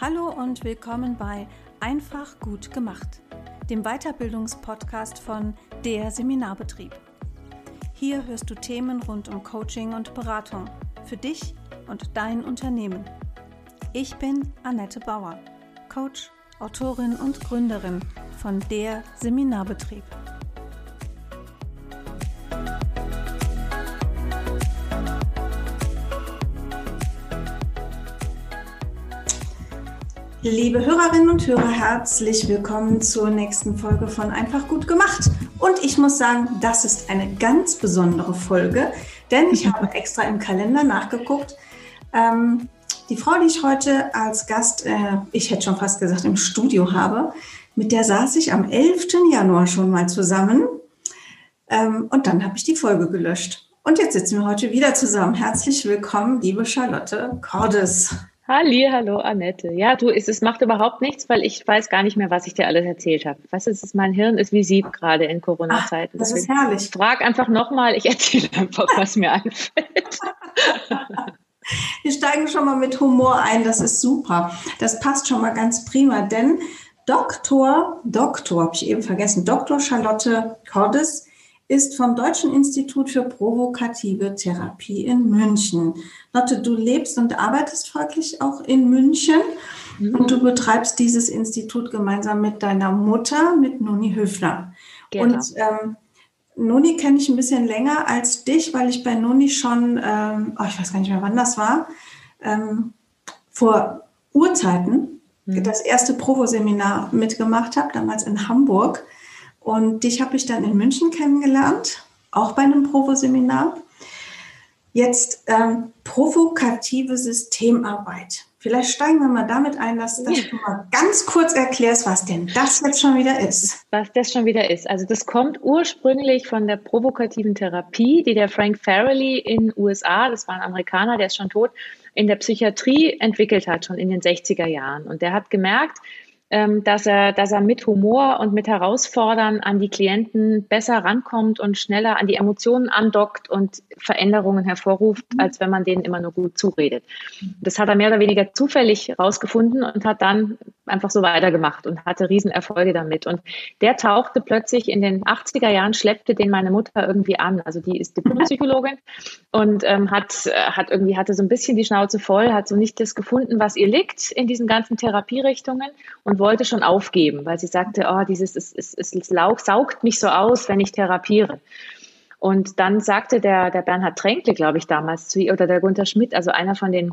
Hallo und willkommen bei Einfach gut gemacht, dem Weiterbildungspodcast von Der Seminarbetrieb. Hier hörst du Themen rund um Coaching und Beratung für dich und dein Unternehmen. Ich bin Annette Bauer, Coach, Autorin und Gründerin von Der Seminarbetrieb. Liebe Hörerinnen und Hörer, herzlich willkommen zur nächsten Folge von Einfach gut gemacht. Und ich muss sagen, das ist eine ganz besondere Folge, denn ich habe extra im Kalender nachgeguckt. Ähm, die Frau, die ich heute als Gast, äh, ich hätte schon fast gesagt, im Studio habe, mit der saß ich am 11. Januar schon mal zusammen. Ähm, und dann habe ich die Folge gelöscht. Und jetzt sitzen wir heute wieder zusammen. Herzlich willkommen, liebe Charlotte Cordes. Halli, hallo Annette. Ja, du, es, es macht überhaupt nichts, weil ich weiß gar nicht mehr, was ich dir alles erzählt habe. Weißt du, ist, mein Hirn ist wie Sieb gerade in Corona-Zeiten. Das ist herrlich. Frag einfach nochmal, ich erzähle einfach, was mir einfällt. Wir steigen schon mal mit Humor ein, das ist super. Das passt schon mal ganz prima, denn Doktor, Doktor, habe ich eben vergessen, Dr. Charlotte Cordes ist vom Deutschen Institut für provokative Therapie in München. Lotte, du lebst und arbeitest folglich auch in München mhm. und du betreibst dieses Institut gemeinsam mit deiner Mutter, mit Nuni Höfner. Genau. Und ähm, Nuni kenne ich ein bisschen länger als dich, weil ich bei Nuni schon, ähm, oh, ich weiß gar nicht mehr, wann das war, ähm, vor Urzeiten mhm. das erste Provo-Seminar mitgemacht habe, damals in Hamburg. Und dich habe ich dann in München kennengelernt, auch bei einem Provo-Seminar. Jetzt ähm, provokative Systemarbeit. Vielleicht steigen wir mal damit ein, dass, dass du mal ganz kurz erklärst, was denn das jetzt schon wieder ist. Was das schon wieder ist. Also das kommt ursprünglich von der provokativen Therapie, die der Frank Farrelly in USA, das war ein Amerikaner, der ist schon tot, in der Psychiatrie entwickelt hat, schon in den 60er Jahren. Und der hat gemerkt, dass er, dass er mit Humor und mit Herausfordern an die Klienten besser rankommt und schneller an die Emotionen andockt und Veränderungen hervorruft, mhm. als wenn man denen immer nur gut zuredet. Das hat er mehr oder weniger zufällig herausgefunden und hat dann einfach so weitergemacht und hatte Riesenerfolge damit. Und der tauchte plötzlich in den 80er Jahren, schleppte den meine Mutter irgendwie an. Also die ist Diplompsychologin und ähm, hat, äh, hat irgendwie hatte so ein bisschen die Schnauze voll, hat so nicht das gefunden, was ihr liegt in diesen ganzen Therapierichtungen und wollte schon aufgeben, weil sie sagte, oh, dieses, es, es, es saugt mich so aus, wenn ich therapiere. Und dann sagte der, der Bernhard Tränkle, glaube ich, damals zu ihr, oder der Gunther Schmidt, also einer von den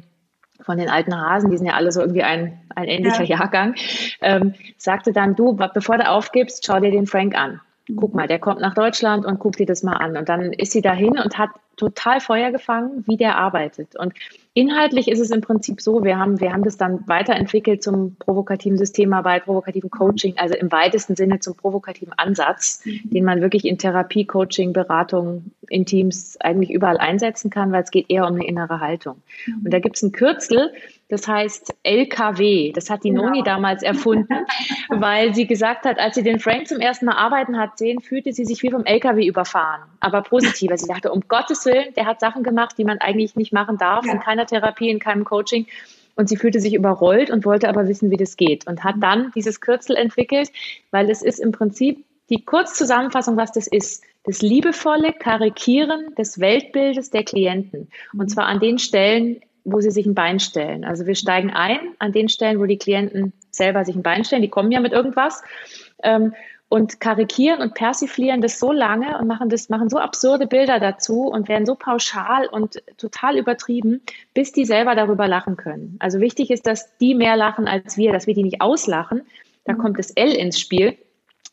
von den alten Hasen, die sind ja alle so irgendwie ein, ein ähnlicher ja. Jahrgang, ähm, sagte dann, du, bevor du aufgibst, schau dir den Frank an. Guck mal, der kommt nach Deutschland und guck dir das mal an. Und dann ist sie dahin und hat total Feuer gefangen, wie der arbeitet. Und inhaltlich ist es im Prinzip so, wir haben, wir haben das dann weiterentwickelt zum provokativen Systemarbeit, provokativen Coaching, also im weitesten Sinne zum provokativen Ansatz, mhm. den man wirklich in Therapie, Coaching, Beratung, in Teams eigentlich überall einsetzen kann, weil es geht eher um eine innere Haltung. Mhm. Und da gibt es ein Kürzel, das heißt LKW. Das hat die genau. Noni damals erfunden, weil sie gesagt hat, als sie den Frank zum ersten Mal arbeiten hat sehen, fühlte sie sich wie vom LKW überfahren. Aber positiv. Also sie dachte, um Gottes Willen, der hat Sachen gemacht, die man eigentlich nicht machen darf, ja. in keiner Therapie, in keinem Coaching. Und sie fühlte sich überrollt und wollte aber wissen, wie das geht. Und hat dann dieses Kürzel entwickelt, weil es ist im Prinzip die Kurzzusammenfassung, was das ist. Das liebevolle Karikieren des Weltbildes der Klienten. Und zwar an den Stellen, wo sie sich ein Bein stellen. Also wir steigen ein an den Stellen, wo die Klienten selber sich ein Bein stellen. Die kommen ja mit irgendwas. Ähm, und karikieren und persiflieren das so lange und machen das, machen so absurde Bilder dazu und werden so pauschal und total übertrieben, bis die selber darüber lachen können. Also wichtig ist, dass die mehr lachen als wir, dass wir die nicht auslachen. Da mhm. kommt das L ins Spiel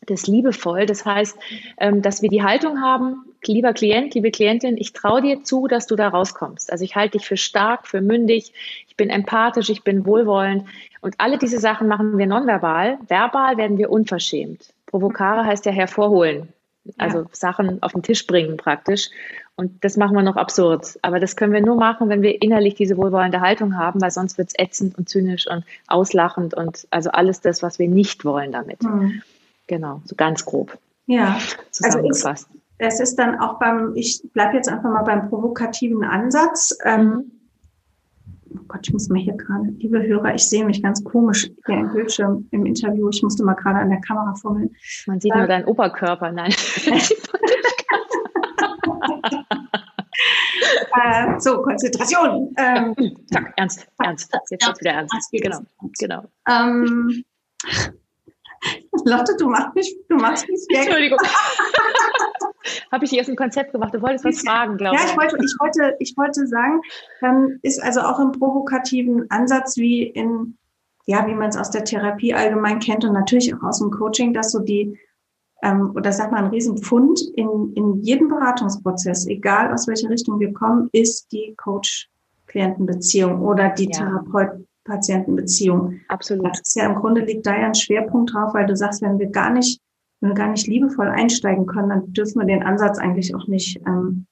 das liebevoll. Das heißt, ähm, dass wir die Haltung haben, lieber Klient, liebe Klientin, ich traue dir zu, dass du da rauskommst. Also ich halte dich für stark, für mündig, ich bin empathisch, ich bin wohlwollend. Und alle diese Sachen machen wir nonverbal. Verbal werden wir unverschämt. Provokare heißt ja hervorholen. Also ja. Sachen auf den Tisch bringen praktisch. Und das machen wir noch absurd. Aber das können wir nur machen, wenn wir innerlich diese wohlwollende Haltung haben, weil sonst wird es ätzend und zynisch und auslachend und also alles das, was wir nicht wollen damit. Mhm. Genau, so ganz grob. Ja, zusammengefasst. Also es ist dann auch beim, ich bleibe jetzt einfach mal beim provokativen Ansatz. Ähm, Gott, ich muss mal hier gerade, liebe Hörer, ich sehe mich ganz komisch hier im Bildschirm im Interview. Ich musste mal gerade an der Kamera fummeln. Man sieht ähm, nur deinen Oberkörper, nein. äh, so, Konzentration. Ähm, Zack, ernst, ernst. Jetzt wird's wieder ernst. Genau, genau. Ähm, Lotte, du machst mich, du machst mich weg. Entschuldigung. Habe ich dir jetzt ein Konzept gemacht? Du wolltest was fragen, glaube ich. Ja, ich wollte, ich wollte, ich wollte sagen, ähm, ist also auch im provokativen Ansatz wie in, ja, wie man es aus der Therapie allgemein kennt und natürlich auch aus dem Coaching, dass so die, ähm, oder sag mal, ein Riesenpfund in, in jedem Beratungsprozess, egal aus welcher Richtung wir kommen, ist die Coach-Klientenbeziehung oder die ja. Therapeut Patientenbeziehung. Absolut. Das ist ja im Grunde liegt da ja ein Schwerpunkt drauf, weil du sagst, wenn wir gar nicht, gar nicht liebevoll einsteigen können, dann dürfen wir den Ansatz eigentlich auch nicht, ähm,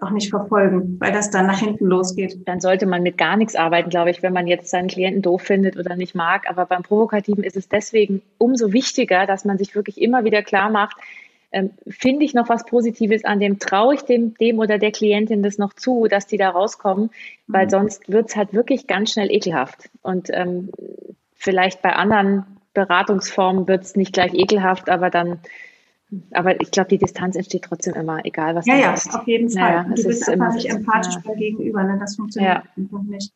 auch nicht verfolgen, weil das dann nach hinten losgeht. Dann sollte man mit gar nichts arbeiten, glaube ich, wenn man jetzt seinen Klienten doof findet oder nicht mag. Aber beim Provokativen ist es deswegen umso wichtiger, dass man sich wirklich immer wieder klar macht, ähm, finde ich noch was Positives an dem, traue ich dem, dem oder der Klientin das noch zu, dass die da rauskommen, weil mhm. sonst wird es halt wirklich ganz schnell ekelhaft. Und ähm, vielleicht bei anderen Beratungsformen wird es nicht gleich ekelhaft, aber dann, aber ich glaube, die Distanz entsteht trotzdem immer, egal was ja, du Ja, ja, auf jeden Fall. Ja, du bist einfach nicht empathisch ja. Gegenüber, ne? das funktioniert ja. einfach nicht.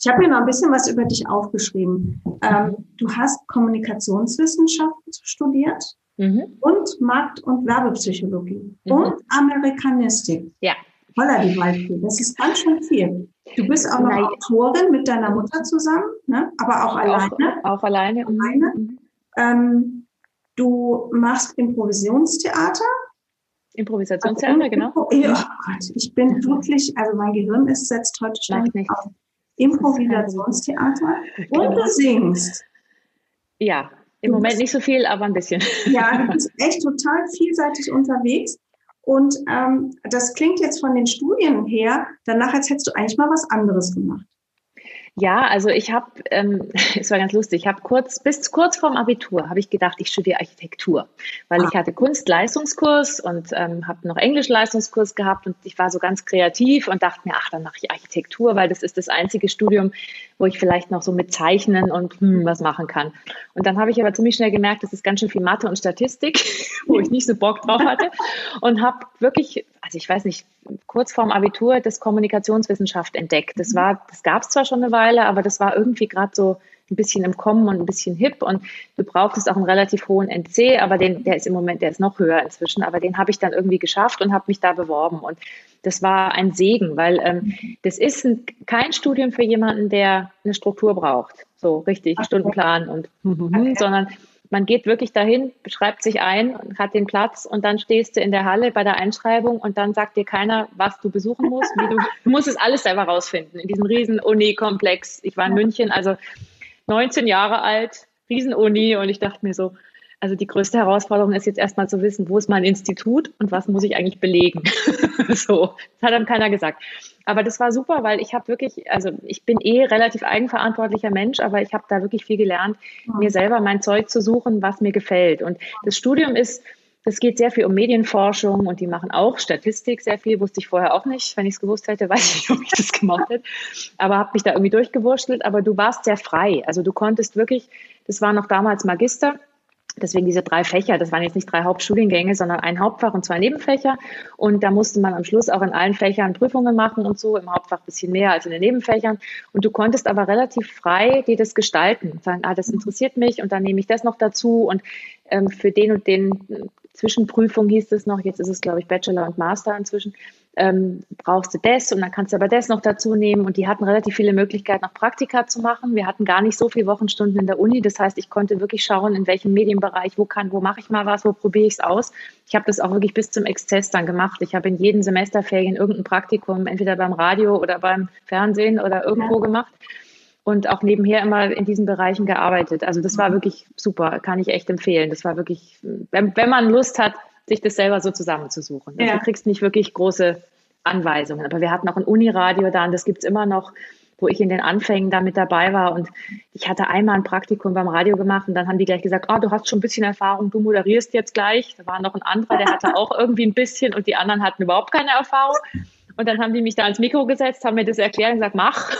Ich habe mir noch ein bisschen was über dich aufgeschrieben. Ähm, du hast Kommunikationswissenschaften studiert mhm. und Markt- und Werbepsychologie mhm. und Amerikanistik. Ja. Holla die Waldfee. Das ist ganz schön viel. Du bist auch noch Nein. Autorin mit deiner Mutter zusammen, ne? aber auch, auch alleine. Auch alleine. Mhm. alleine. Mhm. Ähm, du machst Improvisationstheater. Improvisationstheater, genau. oh Gott, ich bin wirklich, also mein Gehirn ist setzt heute ständig auf. Improvisationstheater und du singst. Ja, im Moment nicht so viel, aber ein bisschen. Ja, du bist echt total vielseitig unterwegs. Und ähm, das klingt jetzt von den Studien her danach, als hättest du eigentlich mal was anderes gemacht. Ja, also ich habe, ähm, es war ganz lustig, ich habe kurz, bis kurz vorm Abitur habe ich gedacht, ich studiere Architektur, weil ah. ich hatte Kunstleistungskurs und ähm, habe noch Englischleistungskurs gehabt und ich war so ganz kreativ und dachte mir, ach, dann mache ich Architektur, weil das ist das einzige Studium, wo ich vielleicht noch so mit Zeichnen und hm, was machen kann. Und dann habe ich aber ziemlich schnell gemerkt, das ist ganz schön viel Mathe und Statistik, wo ich nicht so Bock drauf hatte und habe wirklich, also ich weiß nicht, kurz vorm Abitur das Kommunikationswissenschaft entdeckt. Das war, das gab es zwar schon eine Weile, aber das war irgendwie gerade so ein bisschen im Kommen und ein bisschen hip und du brauchtest auch einen relativ hohen NC, aber den, der ist im Moment, der ist noch höher inzwischen, aber den habe ich dann irgendwie geschafft und habe mich da beworben und das war ein Segen, weil ähm, das ist ein, kein Studium für jemanden, der eine Struktur braucht, so richtig okay. Stundenplan und okay. sondern man geht wirklich dahin, beschreibt sich ein, hat den Platz und dann stehst du in der Halle bei der Einschreibung und dann sagt dir keiner, was du besuchen musst. Wie du, du musst es alles selber rausfinden in diesem riesen Uni-Komplex. Ich war in München, also 19 Jahre alt, Riesen-Uni und ich dachte mir so, also die größte Herausforderung ist jetzt erstmal zu wissen, wo ist mein Institut und was muss ich eigentlich belegen. so, das hat dann keiner gesagt. Aber das war super, weil ich habe wirklich, also ich bin eh relativ eigenverantwortlicher Mensch, aber ich habe da wirklich viel gelernt, ja. mir selber mein Zeug zu suchen, was mir gefällt. Und das Studium ist, das geht sehr viel um Medienforschung und die machen auch Statistik sehr viel, wusste ich vorher auch nicht. Wenn ich es gewusst hätte, weiß ich nicht, ob ich das gemacht hätte. Aber habe mich da irgendwie durchgewurschtelt. Aber du warst sehr frei. Also du konntest wirklich, das war noch damals Magister, Deswegen diese drei Fächer, das waren jetzt nicht drei Hauptstudiengänge, sondern ein Hauptfach und zwei Nebenfächer. Und da musste man am Schluss auch in allen Fächern Prüfungen machen und so, im Hauptfach ein bisschen mehr als in den Nebenfächern. Und du konntest aber relativ frei dir das gestalten, sagen, ah, das interessiert mich und dann nehme ich das noch dazu. Und ähm, für den und den Zwischenprüfung hieß es noch, jetzt ist es, glaube ich, Bachelor und Master inzwischen, ähm, brauchst du das und dann kannst du aber das noch dazu nehmen. Und die hatten relativ viele Möglichkeiten, auch Praktika zu machen. Wir hatten gar nicht so viele Wochenstunden in der Uni. Das heißt, ich konnte wirklich schauen, in welchem Medienbereich, wo kann, wo mache ich mal was, wo probiere ich es aus. Ich habe das auch wirklich bis zum Exzess dann gemacht. Ich habe in jedem Semesterferien irgendein Praktikum, entweder beim Radio oder beim Fernsehen oder irgendwo ja. gemacht und auch nebenher immer in diesen Bereichen gearbeitet. Also das war mhm. wirklich super, kann ich echt empfehlen. Das war wirklich, wenn, wenn man Lust hat, sich das selber so zusammenzusuchen. Also ja. Du kriegst nicht wirklich große Anweisungen. Aber wir hatten auch ein Uniradio da und das gibt's immer noch, wo ich in den Anfängen da mit dabei war. Und ich hatte einmal ein Praktikum beim Radio gemacht und dann haben die gleich gesagt, oh, du hast schon ein bisschen Erfahrung, du moderierst jetzt gleich. Da war noch ein anderer, der hatte auch irgendwie ein bisschen und die anderen hatten überhaupt keine Erfahrung. Und dann haben die mich da ans Mikro gesetzt, haben mir das erklärt und gesagt, mach.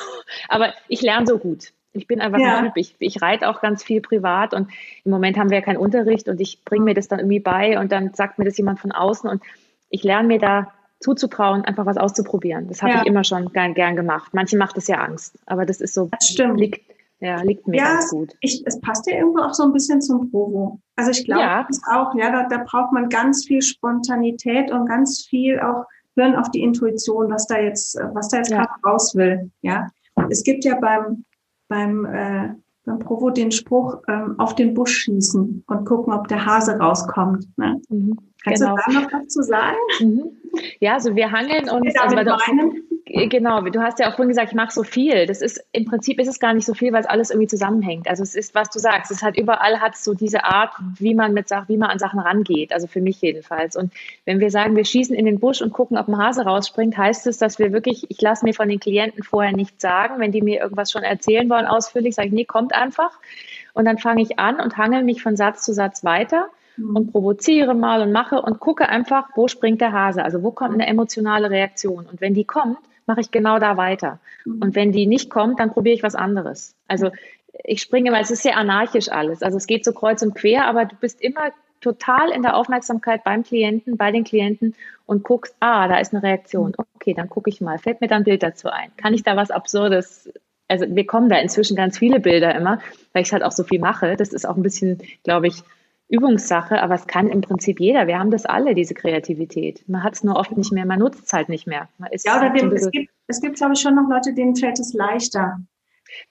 Aber ich lerne so gut. Ich bin einfach ja. ein Typ. Ich, ich reite auch ganz viel privat und im Moment haben wir ja keinen Unterricht und ich bringe mir das dann irgendwie bei und dann sagt mir das jemand von außen und ich lerne mir da zuzutrauen, einfach was auszuprobieren. Das habe ja. ich immer schon gern, gern gemacht. Manche macht es ja Angst, aber das ist so, das stimmt. liegt, ja, liegt mir ja, ganz gut. Ich, es passt ja irgendwo auch so ein bisschen zum Provo. Also ich glaube ja. auch, ja, da, da braucht man ganz viel Spontanität und ganz viel auch hören auf die Intuition, was da jetzt, was da jetzt ja. gerade raus will. Ja, es gibt ja beim beim äh, beim Provo den Spruch ähm, auf den Busch schießen und gucken, ob der Hase rauskommt. Ne? Mhm, Kannst genau. du da noch was zu sagen? Mhm. Ja, also wir hangeln uns. Also bei der, genau, du hast ja auch vorhin gesagt, ich mache so viel. Das ist im Prinzip ist es gar nicht so viel, weil es alles irgendwie zusammenhängt. Also es ist, was du sagst, es hat überall hat so diese Art, wie man mit wie man an Sachen rangeht. Also für mich jedenfalls. Und wenn wir sagen, wir schießen in den Busch und gucken, ob ein Hase rausspringt, heißt es, dass wir wirklich, ich lasse mir von den Klienten vorher nichts sagen, wenn die mir irgendwas schon erzählen wollen ausführlich, sage ich, nee, kommt einfach. Und dann fange ich an und hangel mich von Satz zu Satz weiter mhm. und provoziere mal und mache und gucke einfach, wo springt der Hase, also wo kommt eine emotionale Reaktion. Und wenn die kommt, mache ich genau da weiter. Mhm. Und wenn die nicht kommt, dann probiere ich was anderes. Also ich springe, weil es ist sehr anarchisch alles. Also es geht so kreuz und quer, aber du bist immer total in der Aufmerksamkeit beim Klienten, bei den Klienten und guckst, ah, da ist eine Reaktion. Mhm. Okay, dann gucke ich mal. Fällt mir dann ein Bild dazu ein? Kann ich da was Absurdes? Also wir kommen da inzwischen ganz viele Bilder immer, weil ich halt auch so viel mache. Das ist auch ein bisschen, glaube ich, Übungssache, aber es kann im Prinzip jeder. Wir haben das alle, diese Kreativität. Man hat es nur oft nicht mehr, man nutzt es halt nicht mehr. ja, oder dem, es gibt, es gibt, glaube ich, schon noch Leute, denen fällt es leichter.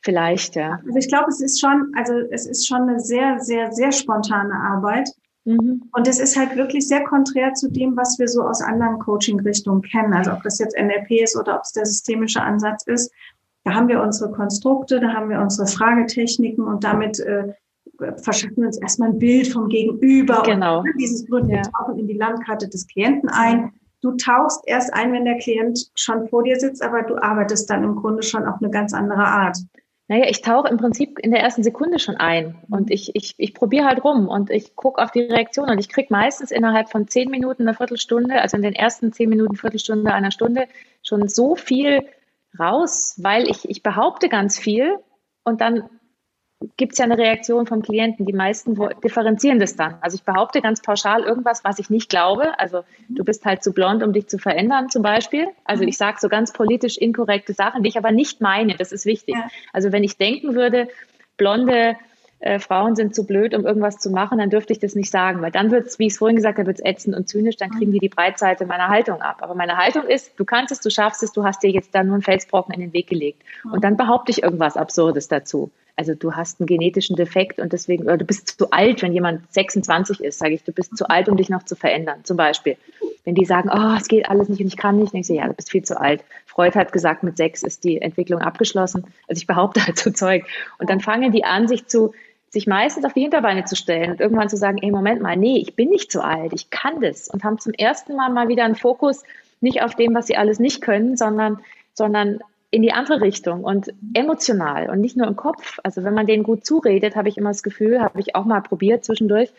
Vielleicht, ja. Also ich glaube, es ist schon, also es ist schon eine sehr, sehr, sehr spontane Arbeit. Mhm. Und es ist halt wirklich sehr konträr zu dem, was wir so aus anderen Coaching-Richtungen kennen. Also ob das jetzt NLP ist oder ob es der systemische Ansatz ist. Da haben wir unsere Konstrukte, da haben wir unsere Fragetechniken und damit äh, verschaffen uns erstmal ein Bild vom Gegenüber. Genau. Und dieses Grund, wir ja. tauchen in die Landkarte des Klienten ein. Du tauchst erst ein, wenn der Klient schon vor dir sitzt, aber du arbeitest dann im Grunde schon auf eine ganz andere Art. Naja, ich tauche im Prinzip in der ersten Sekunde schon ein und ich, ich, ich probiere halt rum und ich gucke auf die Reaktion und ich kriege meistens innerhalb von zehn Minuten, eine Viertelstunde, also in den ersten zehn Minuten, Viertelstunde, einer Stunde schon so viel raus, weil ich, ich behaupte ganz viel und dann gibt es ja eine Reaktion vom Klienten. Die meisten differenzieren das dann. Also ich behaupte ganz pauschal irgendwas, was ich nicht glaube. Also du bist halt zu blond, um dich zu verändern zum Beispiel. Also ich sage so ganz politisch inkorrekte Sachen, die ich aber nicht meine. Das ist wichtig. Also wenn ich denken würde, blonde äh, Frauen sind zu blöd, um irgendwas zu machen, dann dürfte ich das nicht sagen, weil dann wird es, wie ich es vorhin gesagt habe, wird es ätzend und zynisch, dann kriegen die die Breitseite meiner Haltung ab. Aber meine Haltung ist, du kannst es, du schaffst es, du hast dir jetzt da nur einen Felsbrocken in den Weg gelegt. Und dann behaupte ich irgendwas Absurdes dazu also du hast einen genetischen Defekt und deswegen, oder du bist zu alt, wenn jemand 26 ist, sage ich, du bist zu alt, um dich noch zu verändern. Zum Beispiel, wenn die sagen, oh, es geht alles nicht und ich kann nicht, dann ich, ja, du bist viel zu alt. Freud hat gesagt, mit sechs ist die Entwicklung abgeschlossen. Also ich behaupte halt so Zeug. Und dann fangen die an, sich zu, sich meistens auf die Hinterbeine zu stellen und irgendwann zu sagen, ey, Moment mal, nee, ich bin nicht zu alt, ich kann das. Und haben zum ersten Mal mal wieder einen Fokus nicht auf dem, was sie alles nicht können, sondern, sondern in die andere Richtung und emotional und nicht nur im Kopf. Also wenn man denen gut zuredet, habe ich immer das Gefühl, habe ich auch mal probiert zwischendurch,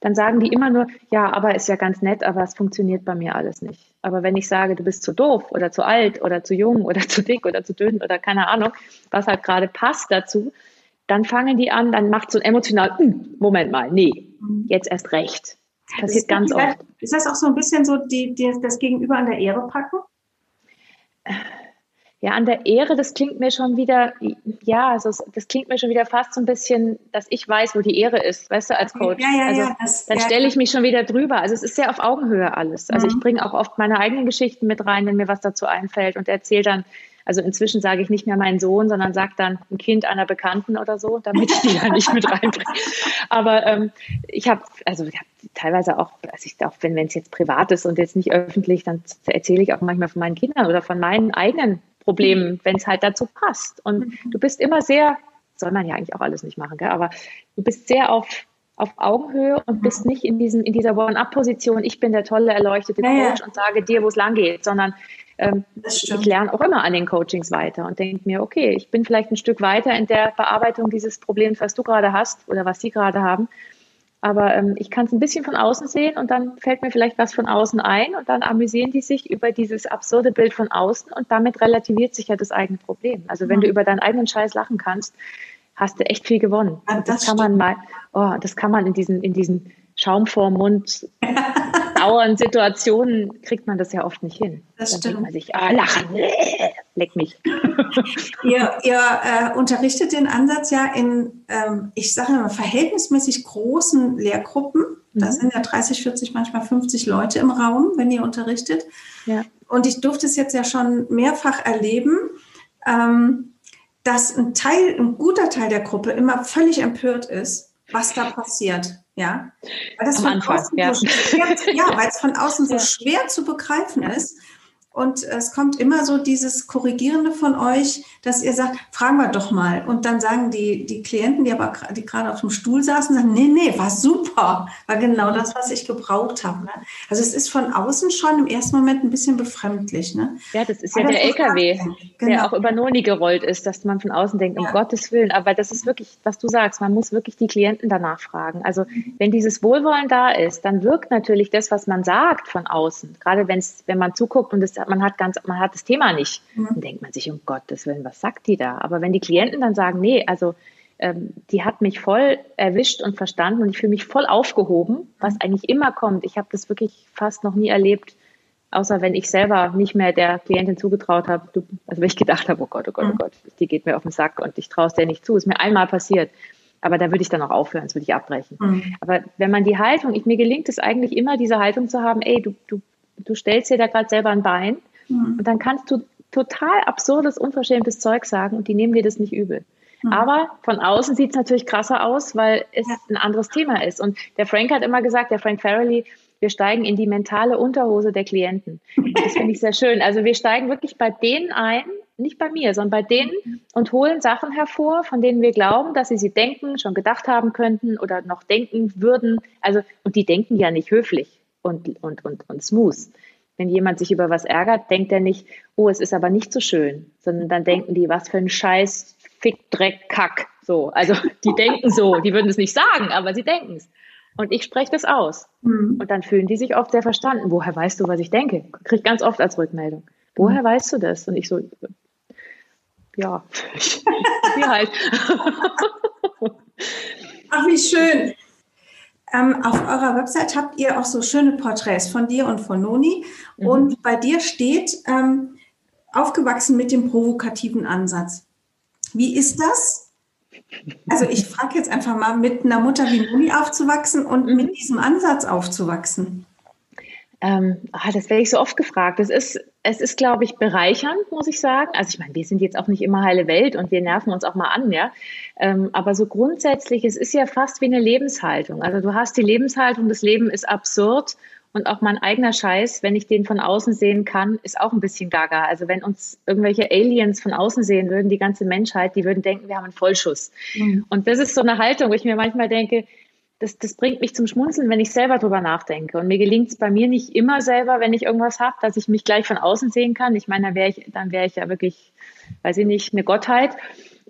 dann sagen die immer nur, ja, aber ist ja ganz nett, aber es funktioniert bei mir alles nicht. Aber wenn ich sage, du bist zu doof oder zu alt oder zu jung oder zu dick oder zu dünn oder keine Ahnung, was halt gerade passt dazu, dann fangen die an, dann macht so ein emotional, hm, Moment mal, nee, jetzt erst recht. Das passiert ganz oft. Ist das auch so ein bisschen so die, die, das Gegenüber an der Ehre packen? Ja, an der Ehre, das klingt mir schon wieder, ja, also das klingt mir schon wieder fast so ein bisschen, dass ich weiß, wo die Ehre ist, weißt du, als Coach. Ja, ja, also ja, das, dann stelle ich mich schon wieder drüber. Also es ist sehr auf Augenhöhe alles. Also mhm. ich bringe auch oft meine eigenen Geschichten mit rein, wenn mir was dazu einfällt und erzähle dann, also inzwischen sage ich nicht mehr meinen Sohn, sondern sage dann ein Kind einer Bekannten oder so, damit ich die da nicht mit reinbringe. Aber ähm, ich habe, also ich hab teilweise auch, also ich auch wenn es jetzt privat ist und jetzt nicht öffentlich, dann erzähle ich auch manchmal von meinen Kindern oder von meinen eigenen Problemen, mhm. wenn es halt dazu passt. Und mhm. du bist immer sehr, soll man ja eigentlich auch alles nicht machen, gell? aber du bist sehr auf, auf Augenhöhe und mhm. bist nicht in, diesem, in dieser One-Up-Position, ich bin der tolle, erleuchtete ja, Coach und sage dir, wo es lang geht, sondern ähm, ich lerne auch immer an den Coachings weiter und denke mir, okay, ich bin vielleicht ein Stück weiter in der Bearbeitung dieses Problems, was du gerade hast oder was sie gerade haben. Aber ähm, ich kann es ein bisschen von außen sehen und dann fällt mir vielleicht was von außen ein und dann amüsieren die sich über dieses absurde Bild von außen und damit relativiert sich ja das eigene Problem. Also wenn mhm. du über deinen eigenen Scheiß lachen kannst, hast du echt viel gewonnen. Ja, das, das kann man mal, oh, das kann man in diesen, in diesen Schaum vorm Mund dauernden Situationen kriegt man das ja oft nicht hin. Das Dann stimmt. Man sich, ah, lachen, leck mich. ihr, ihr äh, unterrichtet den Ansatz ja in, ähm, ich sage mal, verhältnismäßig großen Lehrgruppen. Da mhm. sind ja 30, 40, manchmal 50 Leute im Raum, wenn ihr unterrichtet. Ja. Und ich durfte es jetzt ja schon mehrfach erleben. Ähm, dass ein Teil, ein guter Teil der Gruppe immer völlig empört ist, was da passiert. Ja, weil das Am von Anfang, außen ja. So schwer, ja, weil es von außen so ja. schwer zu begreifen ist. Und es kommt immer so dieses Korrigierende von euch, dass ihr sagt, fragen wir doch mal. Und dann sagen die, die Klienten, die aber die gerade auf dem Stuhl saßen, sagen, nee, nee, war super. War genau das, was ich gebraucht habe. Ne? Also es ist von außen schon im ersten Moment ein bisschen befremdlich. Ne? Ja, das ist ja aber der LKW, genau. der auch über Noni gerollt ist, dass man von außen denkt, um ja. Gottes Willen. Aber das ist wirklich, was du sagst, man muss wirklich die Klienten danach fragen. Also wenn dieses Wohlwollen da ist, dann wirkt natürlich das, was man sagt von außen. Gerade wenn's, wenn man zuguckt und es man hat ganz, man hat das Thema nicht. Mhm. Dann denkt man sich, um Gottes Willen, was sagt die da? Aber wenn die Klienten dann sagen, nee, also ähm, die hat mich voll erwischt und verstanden und ich fühle mich voll aufgehoben, was eigentlich immer kommt. Ich habe das wirklich fast noch nie erlebt, außer wenn ich selber nicht mehr der Klientin zugetraut habe, also wenn ich gedacht habe, oh Gott, oh Gott, oh. Gott, die geht mir auf den Sack und ich traue es dir nicht zu. Ist mir einmal passiert. Aber da würde ich dann auch aufhören, das würde ich abbrechen. Mhm. Aber wenn man die Haltung, ich, mir gelingt es eigentlich immer, diese Haltung zu haben, ey, du, du du stellst dir da gerade selber ein Bein mhm. und dann kannst du total absurdes, unverschämtes Zeug sagen und die nehmen dir das nicht übel. Mhm. Aber von außen sieht es natürlich krasser aus, weil es ja. ein anderes Thema ist. Und der Frank hat immer gesagt, der Frank Farrelly, wir steigen in die mentale Unterhose der Klienten. Das finde ich sehr schön. Also wir steigen wirklich bei denen ein, nicht bei mir, sondern bei denen und holen Sachen hervor, von denen wir glauben, dass sie sie denken, schon gedacht haben könnten oder noch denken würden. Also, und die denken ja nicht höflich und, und, und, und smooth. Wenn jemand sich über was ärgert, denkt er nicht, oh, es ist aber nicht so schön, sondern dann denken die, was für ein Scheiß, Fick, Dreck, Kack. So, also die denken so, die würden es nicht sagen, aber sie denken es. Und ich spreche das aus. Mhm. Und dann fühlen die sich oft sehr verstanden. Woher weißt du, was ich denke? Kriege ganz oft als Rückmeldung. Woher mhm. weißt du das? Und ich so, ja, wie halt. Ach, wie schön. Ähm, auf eurer Website habt ihr auch so schöne Porträts von dir und von Noni. Mhm. Und bei dir steht, ähm, aufgewachsen mit dem provokativen Ansatz. Wie ist das? Also ich frage jetzt einfach mal, mit einer Mutter wie Noni aufzuwachsen und mhm. mit diesem Ansatz aufzuwachsen. Ähm, ah, das werde ich so oft gefragt. Es ist, es ist, glaube ich, bereichernd, muss ich sagen. Also ich meine, wir sind jetzt auch nicht immer heile Welt und wir nerven uns auch mal an, ja. Ähm, aber so grundsätzlich, es ist ja fast wie eine Lebenshaltung. Also du hast die Lebenshaltung, das Leben ist absurd und auch mein eigener Scheiß, wenn ich den von außen sehen kann, ist auch ein bisschen gaga. Also wenn uns irgendwelche Aliens von außen sehen würden, die ganze Menschheit, die würden denken, wir haben einen Vollschuss. Mhm. Und das ist so eine Haltung, wo ich mir manchmal denke, das, das bringt mich zum Schmunzeln, wenn ich selber drüber nachdenke. Und mir gelingt es bei mir nicht immer selber, wenn ich irgendwas habe, dass ich mich gleich von außen sehen kann. Ich meine, dann wäre ich, dann wäre ich ja wirklich, weiß ich nicht, eine Gottheit.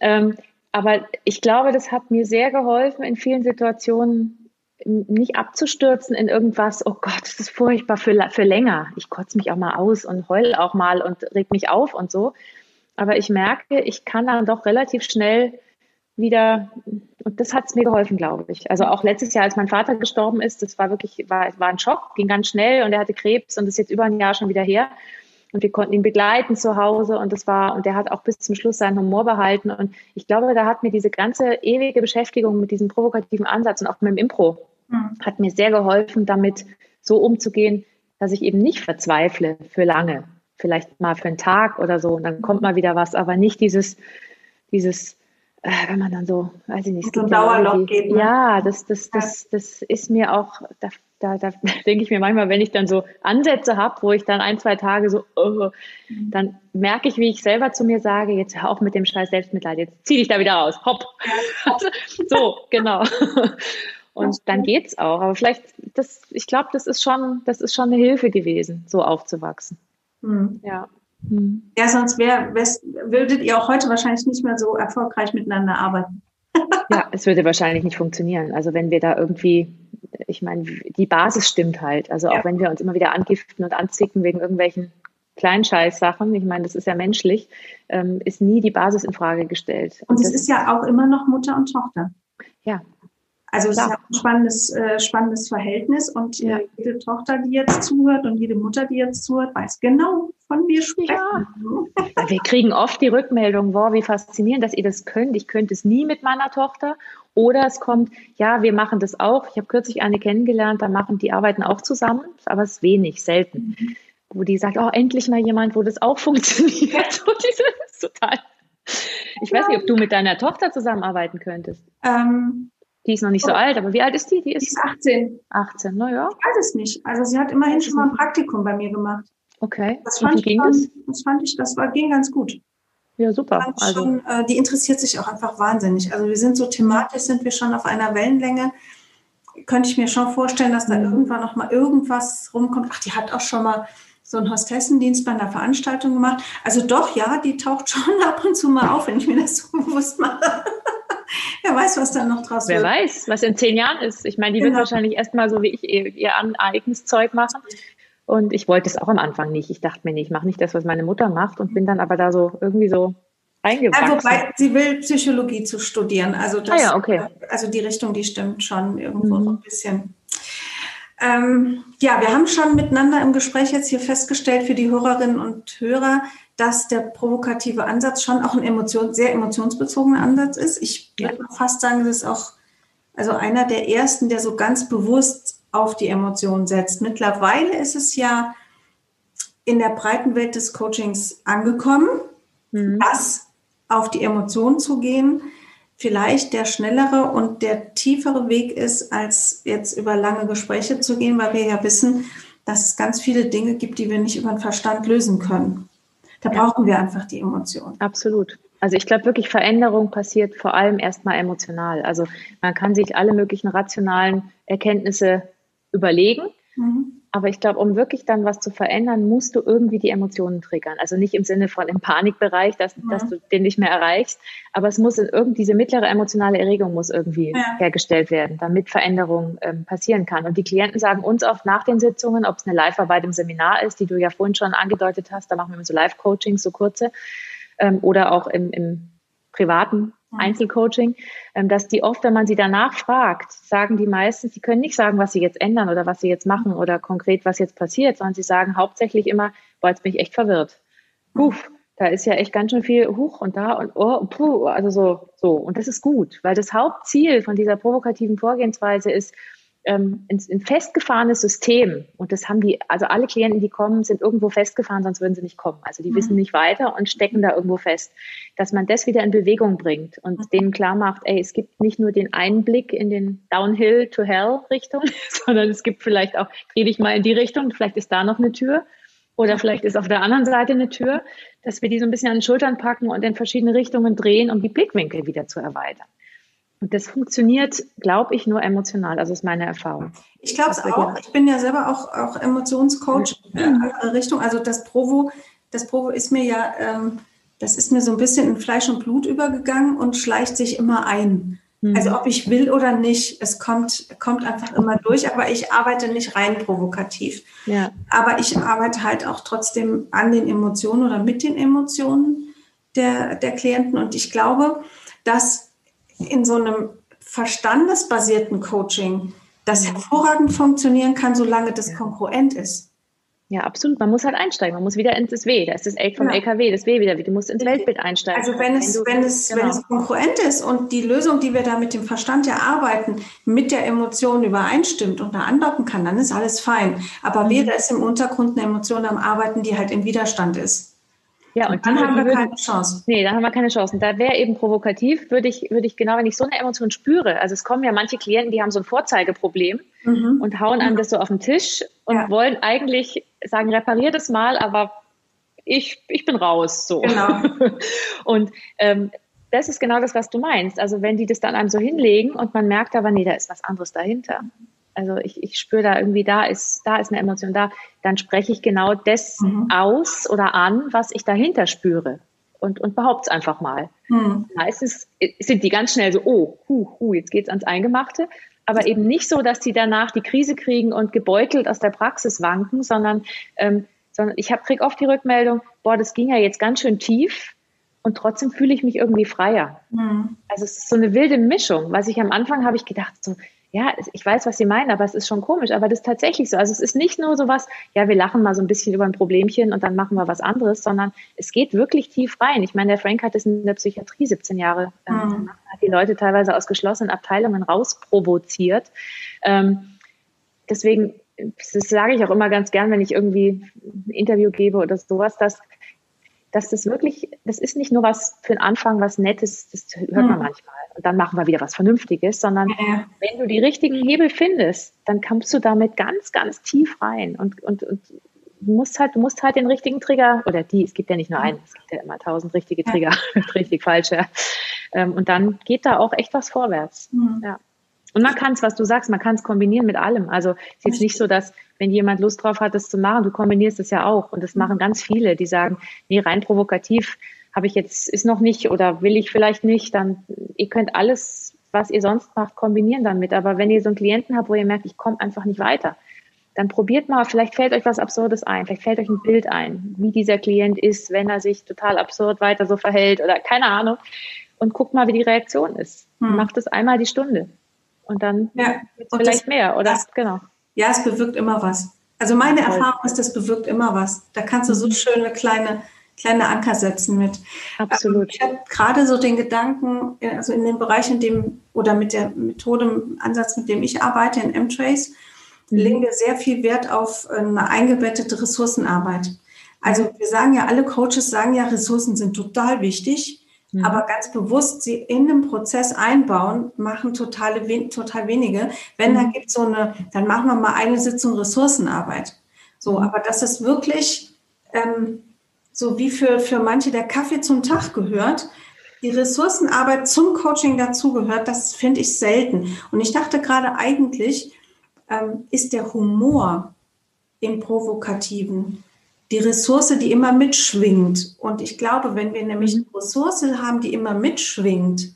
Ähm, aber ich glaube, das hat mir sehr geholfen, in vielen Situationen nicht abzustürzen in irgendwas, oh Gott, das ist furchtbar für, für länger. Ich kotze mich auch mal aus und heul auch mal und reg mich auf und so. Aber ich merke, ich kann dann doch relativ schnell wieder, und das hat es mir geholfen, glaube ich. Also auch letztes Jahr, als mein Vater gestorben ist, das war wirklich, war, war ein Schock, ging ganz schnell und er hatte Krebs und ist jetzt über ein Jahr schon wieder her. Und wir konnten ihn begleiten zu Hause und das war, und er hat auch bis zum Schluss seinen Humor behalten. Und ich glaube, da hat mir diese ganze ewige Beschäftigung mit diesem provokativen Ansatz und auch mit dem Impro, mhm. hat mir sehr geholfen, damit so umzugehen, dass ich eben nicht verzweifle für lange. Vielleicht mal für einen Tag oder so und dann kommt mal wieder was, aber nicht dieses, dieses wenn man dann so, weiß ich nicht, so ein Dauerloch geht. Ne? Ja, das, das, das, das ist mir auch, da, da, da denke ich mir manchmal, wenn ich dann so Ansätze habe, wo ich dann ein, zwei Tage so, oh, dann merke ich, wie ich selber zu mir sage, jetzt hör auf mit dem scheiß Selbstmitleid, jetzt zieh dich da wieder raus, hopp. so, genau. Und dann geht's auch. Aber vielleicht, das, ich glaube, das ist schon, das ist schon eine Hilfe gewesen, so aufzuwachsen. Mhm. Ja. Hm. Ja, sonst wär, würdet ihr auch heute wahrscheinlich nicht mehr so erfolgreich miteinander arbeiten. ja, es würde wahrscheinlich nicht funktionieren. Also wenn wir da irgendwie ich meine, die Basis stimmt halt. Also auch ja. wenn wir uns immer wieder angiften und anzicken wegen irgendwelchen Kleinscheiß-Sachen, ich meine, das ist ja menschlich, ähm, ist nie die Basis in Frage gestellt. Und, und es ist ja auch immer noch Mutter und Tochter. Ja. Also es ist ein spannendes, äh, spannendes Verhältnis und äh, ja. äh, jede Tochter, die jetzt zuhört und jede Mutter, die jetzt zuhört, weiß genau, von mir sprechen. Ja. Wir kriegen oft die Rückmeldung, wow, wie faszinierend, dass ihr das könnt. Ich könnte es nie mit meiner Tochter. Oder es kommt, ja, wir machen das auch. Ich habe kürzlich eine kennengelernt, da machen die arbeiten auch zusammen, aber es ist wenig, selten. Mhm. Wo die sagt, oh, endlich mal jemand, wo das auch funktioniert. Und diese ist total. Ich weiß nicht, ob du mit deiner Tochter zusammenarbeiten könntest. Ähm, die ist noch nicht so alt, aber wie alt ist die? Die ist, die ist 18. 18, naja. Ich weiß es nicht. Also sie hat immerhin schon mal ein Praktikum bei mir gemacht. Okay. Das fand, ich, das? das fand ich, das war, ging ganz gut. Ja, super. Also. Schon, äh, die interessiert sich auch einfach wahnsinnig. Also wir sind so thematisch, sind wir schon auf einer Wellenlänge. Könnte ich mir schon vorstellen, dass da mhm. irgendwann noch mal irgendwas rumkommt. Ach, die hat auch schon mal so einen Hostessendienst bei einer Veranstaltung gemacht. Also doch, ja, die taucht schon ab und zu mal auf, wenn ich mir das so bewusst mache. Wer weiß, was da noch draus Wer wird. Wer weiß, was in zehn Jahren ist. Ich meine, die genau. wird wahrscheinlich erstmal so wie ich ihr, eigenes Zeug machen. Und ich wollte es auch am Anfang nicht. Ich dachte mir nicht, ich mache nicht das, was meine Mutter macht und bin dann aber da so irgendwie so eingewachsen. Ja, wobei sie will Psychologie zu studieren. Also, das, ah ja, okay. also die Richtung, die stimmt schon irgendwo mhm. so ein bisschen. Ähm, ja, wir haben schon miteinander im Gespräch jetzt hier festgestellt für die Hörerinnen und Hörer, dass der provokative Ansatz schon auch ein Emotion, sehr emotionsbezogener Ansatz ist. Ich würde ja. fast sagen, das ist auch also einer der ersten, der so ganz bewusst auf die Emotionen setzt. Mittlerweile ist es ja in der breiten Welt des Coachings angekommen, mhm. dass auf die Emotionen zu gehen vielleicht der schnellere und der tiefere Weg ist, als jetzt über lange Gespräche zu gehen, weil wir ja wissen, dass es ganz viele Dinge gibt, die wir nicht über den Verstand lösen können. Da brauchen wir einfach die Emotionen. Absolut. Also ich glaube wirklich, Veränderung passiert vor allem erstmal emotional. Also man kann sich alle möglichen rationalen Erkenntnisse überlegen. Mhm. Aber ich glaube, um wirklich dann was zu verändern, musst du irgendwie die Emotionen triggern. Also nicht im Sinne von im Panikbereich, dass, mhm. dass du den nicht mehr erreichst, aber es muss irgendwie diese mittlere emotionale Erregung muss irgendwie ja. hergestellt werden, damit Veränderung ähm, passieren kann. Und die Klienten sagen uns oft nach den Sitzungen, ob es eine Live-Arbeit im Seminar ist, die du ja vorhin schon angedeutet hast, da machen wir immer so Live-Coachings, so kurze, ähm, oder auch im, im privaten. Einzelcoaching, ähm, dass die oft, wenn man sie danach fragt, sagen die meistens, sie können nicht sagen, was sie jetzt ändern oder was sie jetzt machen oder konkret, was jetzt passiert, sondern sie sagen hauptsächlich immer, boah, jetzt bin ich echt verwirrt. Uff, da ist ja echt ganz schön viel hoch und da und oh, puh, also so, so. Und das ist gut, weil das Hauptziel von dieser provokativen Vorgehensweise ist, ähm, ein, festgefahrenes System. Und das haben die, also alle Klienten, die kommen, sind irgendwo festgefahren, sonst würden sie nicht kommen. Also die mhm. wissen nicht weiter und stecken da irgendwo fest. Dass man das wieder in Bewegung bringt und mhm. denen klar macht, ey, es gibt nicht nur den Einblick in den Downhill to Hell Richtung, sondern es gibt vielleicht auch, dreh dich mal in die Richtung, vielleicht ist da noch eine Tür. Oder vielleicht ist auf der anderen Seite eine Tür, dass wir die so ein bisschen an den Schultern packen und in verschiedene Richtungen drehen, um die Blickwinkel wieder zu erweitern. Und das funktioniert, glaube ich, nur emotional. Also ist meine Erfahrung. Ich glaube es auch. Ich bin ja selber auch, auch Emotionscoach in andere Richtung. Also das Provo, das Provo ist mir ja, ähm, das ist mir so ein bisschen in Fleisch und Blut übergegangen und schleicht sich immer ein. Mhm. Also ob ich will oder nicht, es kommt, kommt einfach immer durch, aber ich arbeite nicht rein provokativ. Ja. Aber ich arbeite halt auch trotzdem an den Emotionen oder mit den Emotionen der, der Klienten. Und ich glaube, dass in so einem verstandesbasierten Coaching das hervorragend funktionieren kann, solange das kongruent ist. Ja, absolut. Man muss halt einsteigen. Man muss wieder ins das W. Da ist das L vom ja. LKW, das W wieder. Du musst ins Weltbild einsteigen. Also wenn es, wenn, es, genau. wenn es kongruent ist und die Lösung, die wir da mit dem Verstand erarbeiten, mit der Emotion übereinstimmt und da andocken kann, dann ist alles fein. Aber mhm. wäre es im Untergrund eine Emotion am Arbeiten, die halt im Widerstand ist, ja, und, und dann haben wir würden, keine Chance. Nee, dann haben wir keine Chance. Und da wäre eben provokativ, würde ich, würde ich genau, wenn ich so eine Emotion spüre, also es kommen ja manche Klienten, die haben so ein Vorzeigeproblem mhm. und hauen einem das so auf den Tisch und ja. wollen eigentlich sagen, reparier das mal, aber ich, ich bin raus, so. Genau. und ähm, das ist genau das, was du meinst. Also wenn die das dann einem so hinlegen und man merkt aber, nee, da ist was anderes dahinter also ich, ich spüre da irgendwie, da ist, da ist eine Emotion da, dann spreche ich genau das mhm. aus oder an, was ich dahinter spüre. Und, und behaupte es einfach mal. Mhm. Meistens sind die ganz schnell so, oh, hu, hu, jetzt geht's ans Eingemachte. aber eben nicht so, dass die danach die Krise kriegen und gebeutelt aus der Praxis wanken, sondern, ähm, sondern ich kriege oft die Rückmeldung, boah, das ging ja jetzt ganz schön tief und trotzdem fühle ich mich irgendwie freier. Mhm. Also es ist so eine wilde Mischung. Was ich am Anfang habe ich gedacht, so, ja, ich weiß, was Sie meinen, aber es ist schon komisch. Aber das ist tatsächlich so. Also es ist nicht nur so was, ja, wir lachen mal so ein bisschen über ein Problemchen und dann machen wir was anderes, sondern es geht wirklich tief rein. Ich meine, der Frank hat es in der Psychiatrie 17 Jahre äh, mhm. hat die Leute teilweise aus geschlossenen Abteilungen rausprovoziert. Ähm, deswegen, das sage ich auch immer ganz gern, wenn ich irgendwie ein Interview gebe oder sowas, dass dass das wirklich, das ist nicht nur was für den Anfang, was Nettes, das hört man hm. manchmal. Und dann machen wir wieder was Vernünftiges, sondern ja. wenn du die richtigen Hebel findest, dann kommst du damit ganz, ganz tief rein und, und, und du musst halt, du musst halt den richtigen Trigger, oder die, es gibt ja nicht nur einen, es gibt ja immer tausend richtige Trigger, ja. richtig, falsch, ja. Ähm, und dann geht da auch echt was vorwärts. Mhm. Ja. Und man kann es, was du sagst, man kann es kombinieren mit allem. Also es ist jetzt nicht so, dass wenn jemand Lust drauf hat, das zu machen, du kombinierst es ja auch. Und das machen ganz viele, die sagen, nee, rein provokativ habe ich jetzt, ist noch nicht oder will ich vielleicht nicht, dann ihr könnt alles, was ihr sonst macht, kombinieren damit. Aber wenn ihr so einen Klienten habt, wo ihr merkt, ich komme einfach nicht weiter, dann probiert mal, vielleicht fällt euch was Absurdes ein, vielleicht fällt euch ein Bild ein, wie dieser Klient ist, wenn er sich total absurd weiter so verhält oder keine Ahnung. Und guckt mal, wie die Reaktion ist. Hm. Macht es einmal die Stunde. Und dann ja. vielleicht das, mehr, oder? Das, genau. Ja, es bewirkt immer was. Also meine Erfahrung ist, das bewirkt immer was. Da kannst du so mhm. schöne kleine, kleine Anker setzen mit. Absolut. Ich habe gerade so den Gedanken, also in dem Bereich, in dem oder mit der Methode, Ansatz, mit dem ich arbeite, in M-Trace, mhm. legen wir sehr viel Wert auf eine eingebettete Ressourcenarbeit. Also wir sagen ja, alle Coaches sagen ja, Ressourcen sind total wichtig. Mhm. Aber ganz bewusst sie in den Prozess einbauen, machen totale, total wenige. Wenn, mhm. dann gibt so eine, dann machen wir mal eine Sitzung Ressourcenarbeit. So, mhm. aber das ist wirklich ähm, so wie für, für manche der Kaffee zum Tag gehört, die Ressourcenarbeit zum Coaching dazugehört, das finde ich selten. Und ich dachte gerade eigentlich, ähm, ist der Humor im Provokativen die Ressource, die immer mitschwingt. Und ich glaube, wenn wir nämlich mhm. eine Ressource haben, die immer mitschwingt,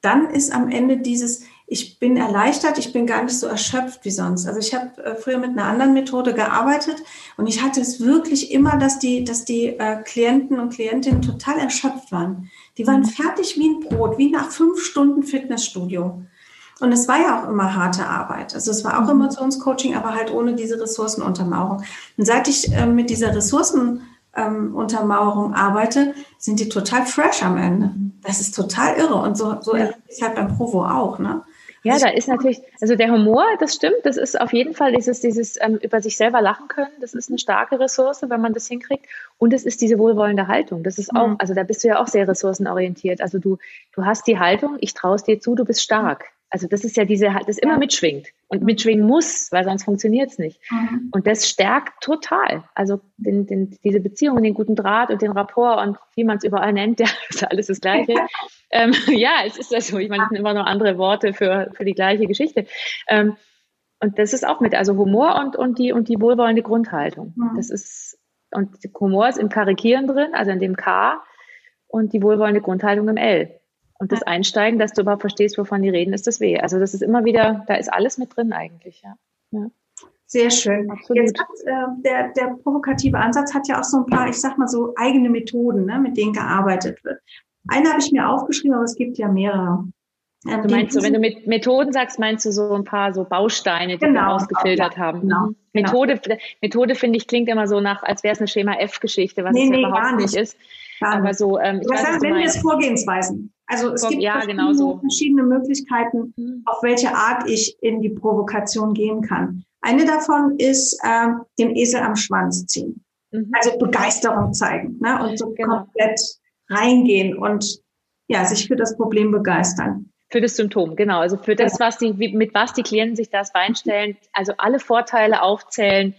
dann ist am Ende dieses, ich bin erleichtert, ich bin gar nicht so erschöpft wie sonst. Also ich habe äh, früher mit einer anderen Methode gearbeitet und ich hatte es wirklich immer, dass die, dass die äh, Klienten und Klientinnen total erschöpft waren. Die waren mhm. fertig wie ein Brot, wie nach fünf Stunden Fitnessstudio. Und es war ja auch immer harte Arbeit. Also es war auch mhm. Emotionscoaching, aber halt ohne diese Ressourcenuntermauerung. Und seit ich äh, mit dieser Ressourcenuntermauerung ähm, arbeite, sind die total fresh am Ende. Mhm. Das ist total irre. Und so, so ja. ist es halt beim Provo auch, ne? Ja, also da ist natürlich, also der Humor, das stimmt, das ist auf jeden Fall dieses, dieses ähm, über sich selber lachen können, das ist eine starke Ressource, wenn man das hinkriegt. Und es ist diese wohlwollende Haltung. Das ist auch, mhm. also da bist du ja auch sehr ressourcenorientiert. Also du, du hast die Haltung, ich traue es dir zu, du bist stark. Also das ist ja diese, das immer mitschwingt und mitschwingen muss, weil sonst funktioniert es nicht. Mhm. Und das stärkt total. Also den, den, diese Beziehung, den guten Draht und den Rapport und wie man es überall nennt, ja, ist alles das Gleiche. ähm, ja, es ist ja so. Ich meine, es sind immer nur andere Worte für, für die gleiche Geschichte. Ähm, und das ist auch mit, also Humor und, und die, und die wohlwollende Grundhaltung. Mhm. Das ist, und Humor ist im Karikieren drin, also in dem K und die wohlwollende Grundhaltung im L. Und das Einsteigen, dass du überhaupt verstehst, wovon die reden, ist das weh. Also das ist immer wieder, da ist alles mit drin eigentlich, ja. ja. Sehr schön. Absolut. Jetzt hat, äh, der, der provokative Ansatz hat ja auch so ein paar, ich sag mal so, eigene Methoden, ne, mit denen gearbeitet wird. Eine habe ich mir aufgeschrieben, aber es gibt ja mehrere. Ähm, du meinst so, wenn du mit Methoden sagst, meinst du so ein paar so Bausteine, die genau, wir ausgefiltert ja, haben. Genau, mhm. genau. Methode, genau. Methode finde ich klingt immer so nach, als wäre es eine Schema F-Geschichte, was nee, es nee, überhaupt nicht ist. Aber so, ähm, ich was weiß, sagen, wenn wir es Vorgehensweisen. Also es gibt ja, verschiedene, genau so. verschiedene Möglichkeiten, mhm. auf welche Art ich in die Provokation gehen kann. Eine davon ist äh, den Esel am Schwanz ziehen. Mhm. Also Begeisterung zeigen ne? und so genau. komplett reingehen und ja, sich für das Problem begeistern. Für das Symptom, genau. Also für das, was die, mit was die Klienten sich das reinstellen, also alle Vorteile aufzählen,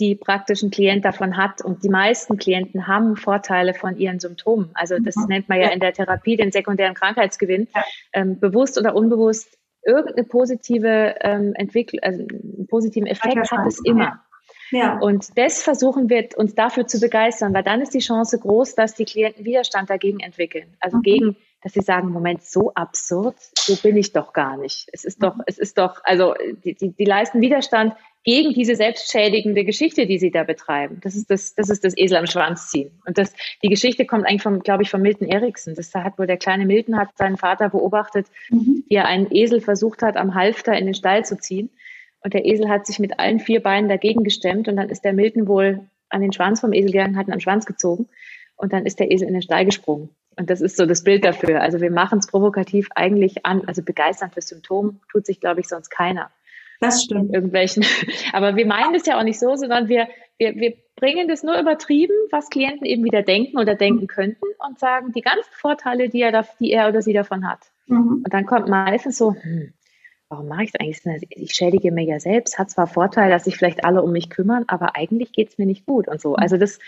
die praktisch ein Klient davon hat. Und die meisten Klienten haben Vorteile von ihren Symptomen. Also das mhm. nennt man ja in der Therapie den sekundären Krankheitsgewinn. Ja. Ähm, bewusst oder unbewusst, irgendeine positive ähm, Entwicklung, also einen positiven Effekt hat es immer. Ja. Und das versuchen wir uns dafür zu begeistern, weil dann ist die Chance groß, dass die Klienten Widerstand dagegen entwickeln. Also mhm. gegen dass sie sagen, Moment, so absurd, so bin ich doch gar nicht. Es ist doch, es ist doch, also die, die, die leisten Widerstand gegen diese selbstschädigende Geschichte, die sie da betreiben. Das ist das, das ist das Esel am Schwanz ziehen. Und das, die Geschichte kommt eigentlich von, glaube ich, von Milton Erickson. Das hat wohl der kleine Milton hat seinen Vater beobachtet, mhm. wie er einen Esel versucht hat, am Halfter in den Stall zu ziehen. Und der Esel hat sich mit allen vier Beinen dagegen gestemmt und dann ist der Milton wohl an den Schwanz vom Esel gegangen, hat ihn am Schwanz gezogen und dann ist der Esel in den Stall gesprungen. Und das ist so das Bild dafür. Also wir machen es provokativ eigentlich an, also begeistern für Symptom tut sich, glaube ich, sonst keiner. Das stimmt. Irgendwelchen. Aber wir meinen das ja auch nicht so, sondern wir, wir, wir bringen das nur übertrieben, was Klienten eben wieder denken oder denken könnten und sagen die ganzen Vorteile, die er, die er oder sie davon hat. Mhm. Und dann kommt meistens so, hm, warum mache ich das eigentlich? Ich schädige mir ja selbst, hat zwar Vorteil, dass sich vielleicht alle um mich kümmern, aber eigentlich geht es mir nicht gut und so. Mhm. Also das,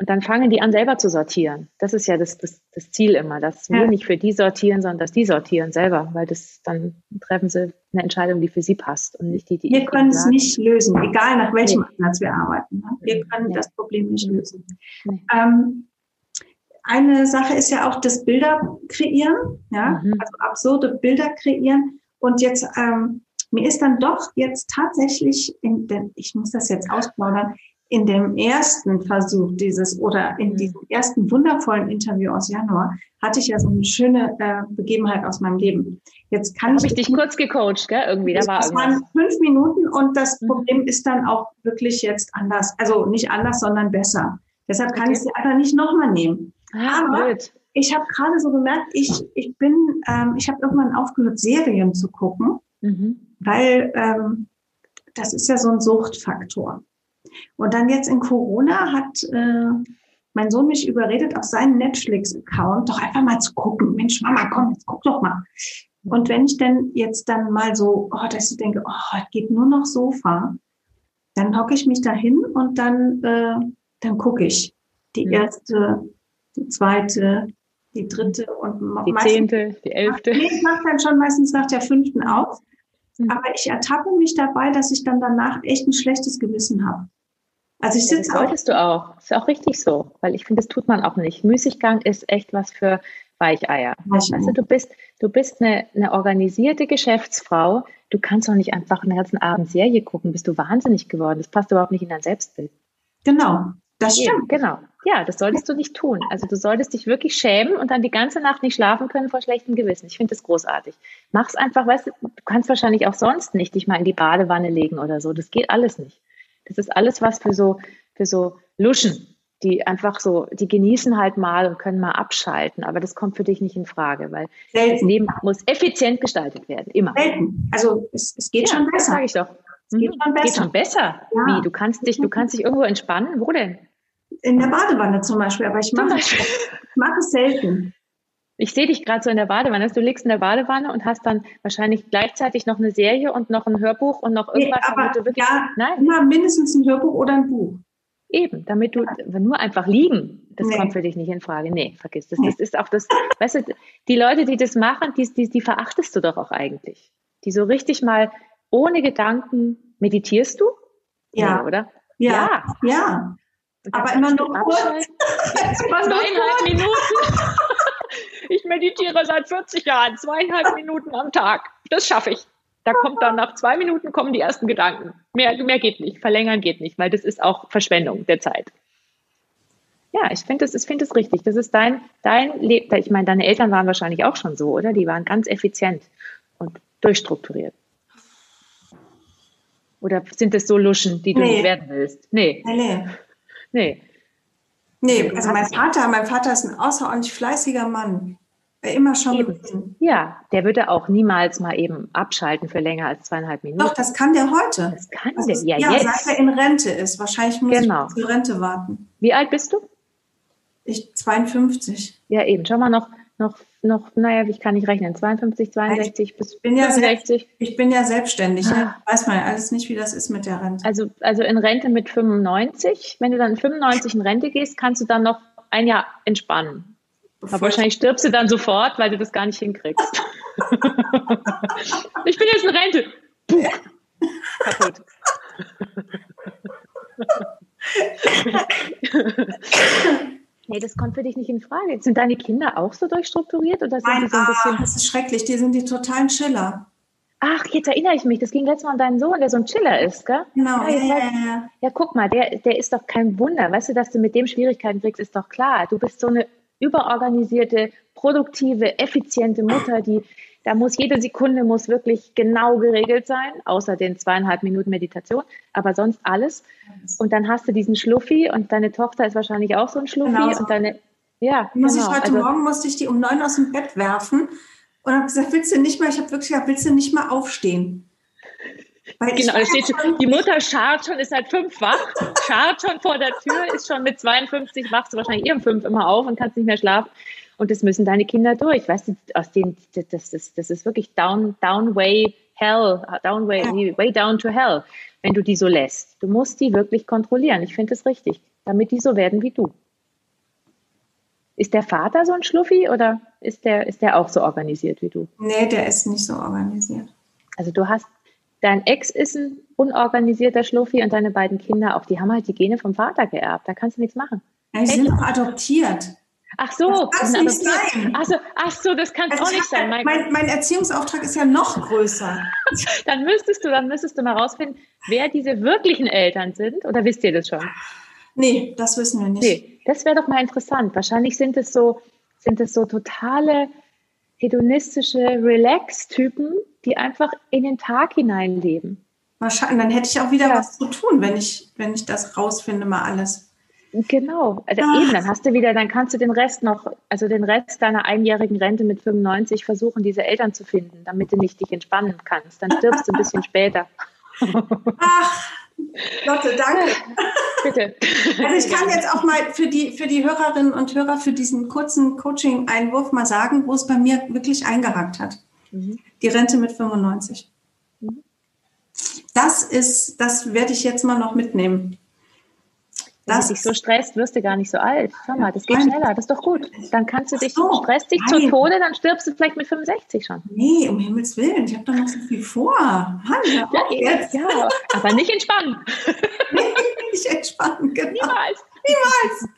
und dann fangen die an, selber zu sortieren. Das ist ja das, das, das Ziel immer, dass ja. wir nicht für die sortieren, sondern dass die sortieren selber, weil das dann treffen sie eine Entscheidung, die für sie passt und nicht die, die Wir können es nicht lösen, egal nach welchem nee. Ansatz wir arbeiten. Ne? Wir können nee. das Problem nicht lösen. Nee. Ähm, eine Sache ist ja auch das Bilder kreieren, ja, mhm. also absurde Bilder kreieren. Und jetzt, ähm, mir ist dann doch jetzt tatsächlich, in, denn ich muss das jetzt ausplaudern, in dem ersten Versuch dieses oder in mhm. diesem ersten wundervollen Interview aus Januar hatte ich ja so eine schöne äh, Begebenheit aus meinem Leben. Jetzt kann Hab ich, ich dich kurz gecoacht, gell? Irgendwie, da war das waren fünf Minuten und das mhm. Problem ist dann auch wirklich jetzt anders. Also nicht anders, sondern besser. Deshalb kann okay. ich sie einfach nicht nochmal nehmen. Ah, Aber blöd. ich habe gerade so gemerkt, ich, ich bin, ähm, ich habe irgendwann aufgehört, Serien zu gucken, mhm. weil ähm, das ist ja so ein Suchtfaktor. Und dann jetzt in Corona hat äh, mein Sohn mich überredet, auf seinen Netflix-Account doch einfach mal zu gucken. Mensch, Mama, komm, jetzt guck doch mal. Und wenn ich denn jetzt dann mal so, oh, dass ich denke, oh, geht nur noch Sofa, dann hocke ich mich da hin und dann, äh, dann gucke ich die erste, die zweite, die dritte und die meistens, zehnte, die elfte. Nee, ich mache dann schon meistens nach der fünften auf. Mhm. Aber ich ertappe mich dabei, dass ich dann danach echt ein schlechtes Gewissen habe. Also ich sitze ja, solltest du auch. Ist auch richtig so, weil ich finde, das tut man auch nicht. Müßiggang ist echt was für Weicheier. Weißt du, du bist, du bist eine, eine organisierte Geschäftsfrau. Du kannst doch nicht einfach einen ganzen Abend Serie gucken. Bist du wahnsinnig geworden? Das passt überhaupt nicht in dein Selbstbild. Genau, das stimmt. Ja, genau. Ja, das solltest du nicht tun. Also du solltest dich wirklich schämen und dann die ganze Nacht nicht schlafen können vor schlechtem Gewissen. Ich finde das großartig. Mach's einfach, weißt du, du kannst wahrscheinlich auch sonst nicht dich mal in die Badewanne legen oder so. Das geht alles nicht. Das ist alles was für so, für so Luschen, die einfach so, die genießen halt mal und können mal abschalten. Aber das kommt für dich nicht in Frage, weil Selten. das Leben muss effizient gestaltet werden. Immer. Selten. Also es, es geht ja, schon besser. sage ich doch. Es geht mhm. schon besser. Geht schon besser. Ja. Wie? Du kannst dich, du kannst dich irgendwo entspannen. Wo denn? In der Badewanne zum Beispiel, aber ich mache, ich mache es selten. Ich sehe dich gerade so in der Badewanne. Du liegst in der Badewanne und hast dann wahrscheinlich gleichzeitig noch eine Serie und noch ein Hörbuch und noch irgendwas. Nee, aber wirklich, ja, nein. immer mindestens ein Hörbuch oder ein Buch. Eben, damit du ja. nur einfach liegen, das nee. kommt für dich nicht in Frage. Nee, vergiss das. Nee. Das ist auch das, weißt du, die Leute, die das machen, die, die, die verachtest du doch auch eigentlich. Die so richtig mal ohne Gedanken meditierst du? Ja. Nee, oder? Ja. Ja. ja. Aber immer nur kurz. Zweieinhalb Minuten. Ich meditiere seit 40 Jahren, zweieinhalb Minuten am Tag. Das schaffe ich. Da kommt dann nach zwei Minuten kommen die ersten Gedanken. Mehr, mehr geht nicht. Verlängern geht nicht, weil das ist auch Verschwendung der Zeit. Ja, ich finde das, ich finde das richtig. Das ist dein, dein Leben. Ich meine, deine Eltern waren wahrscheinlich auch schon so, oder? Die waren ganz effizient und durchstrukturiert. Oder sind das so Luschen, die du nee. nicht werden willst? Nee. Nee. Nee. nee. Nee, also mein Vater, mein Vater ist ein außerordentlich fleißiger Mann. Immer schon gewesen. Ja, der würde auch niemals mal eben abschalten für länger als zweieinhalb Minuten. Doch, das kann der heute. Das kann also, der, ja, ja jetzt. seit er in Rente ist. Wahrscheinlich muss genau. ich zur Rente warten. Wie alt bist du? Ich 52. Ja, eben. Schau mal, noch, noch, noch, naja, ich kann nicht rechnen. 52, 62 ich bis bin 65. Ja ich bin ja selbstständig. Ah. Weiß man ja alles nicht, wie das ist mit der Rente. Also, also in Rente mit 95. Wenn du dann 95 in Rente gehst, kannst du dann noch ein Jahr entspannen. Aber wahrscheinlich stirbst du dann sofort, weil du das gar nicht hinkriegst. ich bin jetzt in Rente. Puh. Kaputt. nee, das, kommt für dich nicht in Frage. Sind deine Kinder auch so durchstrukturiert oder sind Nein, die so ein bisschen? Ah, das ist schrecklich. Die sind die totalen Chiller. Ach, jetzt erinnere ich mich. Das ging letztes Mal um deinen Sohn, der so ein Chiller ist, gell? Genau. Ja, Ja, ja, ja, ja. Ja, guck mal, der, der ist doch kein Wunder. Weißt du, dass du mit dem Schwierigkeiten kriegst, ist doch klar. Du bist so eine überorganisierte, produktive, effiziente Mutter, die da muss jede Sekunde muss wirklich genau geregelt sein, außer den zweieinhalb Minuten Meditation, aber sonst alles. Und dann hast du diesen Schluffi und deine Tochter ist wahrscheinlich auch so ein Schluffi Genau so. und deine ja, Muss genau. ich heute also, Morgen musste ich die um neun aus dem Bett werfen und habe gesagt, willst du nicht mal, ich habe wirklich gesagt, willst du nicht mal aufstehen? Weil Genau, steht schon, die Mutter schart schon, ist seit fünf wach, schart schon vor der Tür, ist schon mit 52, wachst du wahrscheinlich eh um fünf immer auf und kannst nicht mehr schlafen. Und das müssen deine Kinder durch. Weißt du, aus den, das, das, das ist wirklich down, down way hell, down way, Ja. way down to hell, wenn du die so lässt. Du musst die wirklich kontrollieren. Ich finde das richtig, damit die so werden wie du. Ist der Vater so ein Schluffi oder ist der, ist der auch so organisiert wie du? Nee, der ist nicht so organisiert. Also du hast, dein Ex ist ein unorganisierter Schluffi und deine beiden Kinder auch, die haben halt die Gene vom Vater geerbt. Da kannst du nichts machen. Ja, die sind auch adoptiert. Ach so, Das sind nicht sein. Ach so, ach so, das kann Also auch ich nicht sein. Mein, mein, mein Erziehungsauftrag ist ja noch größer. dann müsstest du, dann müsstest du mal rausfinden, wer diese wirklichen Eltern sind. Oder wisst ihr das schon? Nee, das wissen wir nicht. Nee, das wäre doch mal interessant. Wahrscheinlich sind es so, sind es so totale hedonistische Relax-Typen, die einfach in den Tag hineinleben. Wahrscheinlich, dann hätte ich auch wieder Ja. was zu tun, wenn ich, wenn ich das rausfinde, mal alles. Genau, also Ah. eben, dann hast du wieder, dann kannst du den Rest noch, also den Rest deiner einjährigen Rente mit 95 versuchen, diese Eltern zu finden, damit du nicht dich entspannen kannst. Dann stirbst du ein bisschen später. Ach, Lotte, danke. Bitte. Also ich kann jetzt auch mal für die, für die Hörerinnen und Hörer für diesen kurzen Coaching-Einwurf mal sagen, wo es bei mir wirklich eingehakt hat. Mhm. Die Rente mit 95. Mhm. Das ist, das werde ich jetzt mal noch mitnehmen. Wenn Das du dich so stresst, wirst du gar nicht so alt. Schau mal, das geht schneller, das ist doch gut. Dann kannst du dich, so, stresst dich nein. zu Tode, dann stirbst du vielleicht mit 65 schon. Nee, um Himmels Willen, ich habe doch noch so viel vor. Mann, hör auf jetzt. ja, aber nicht entspannen. Nicht entspannen, genau. Niemals. Niemals.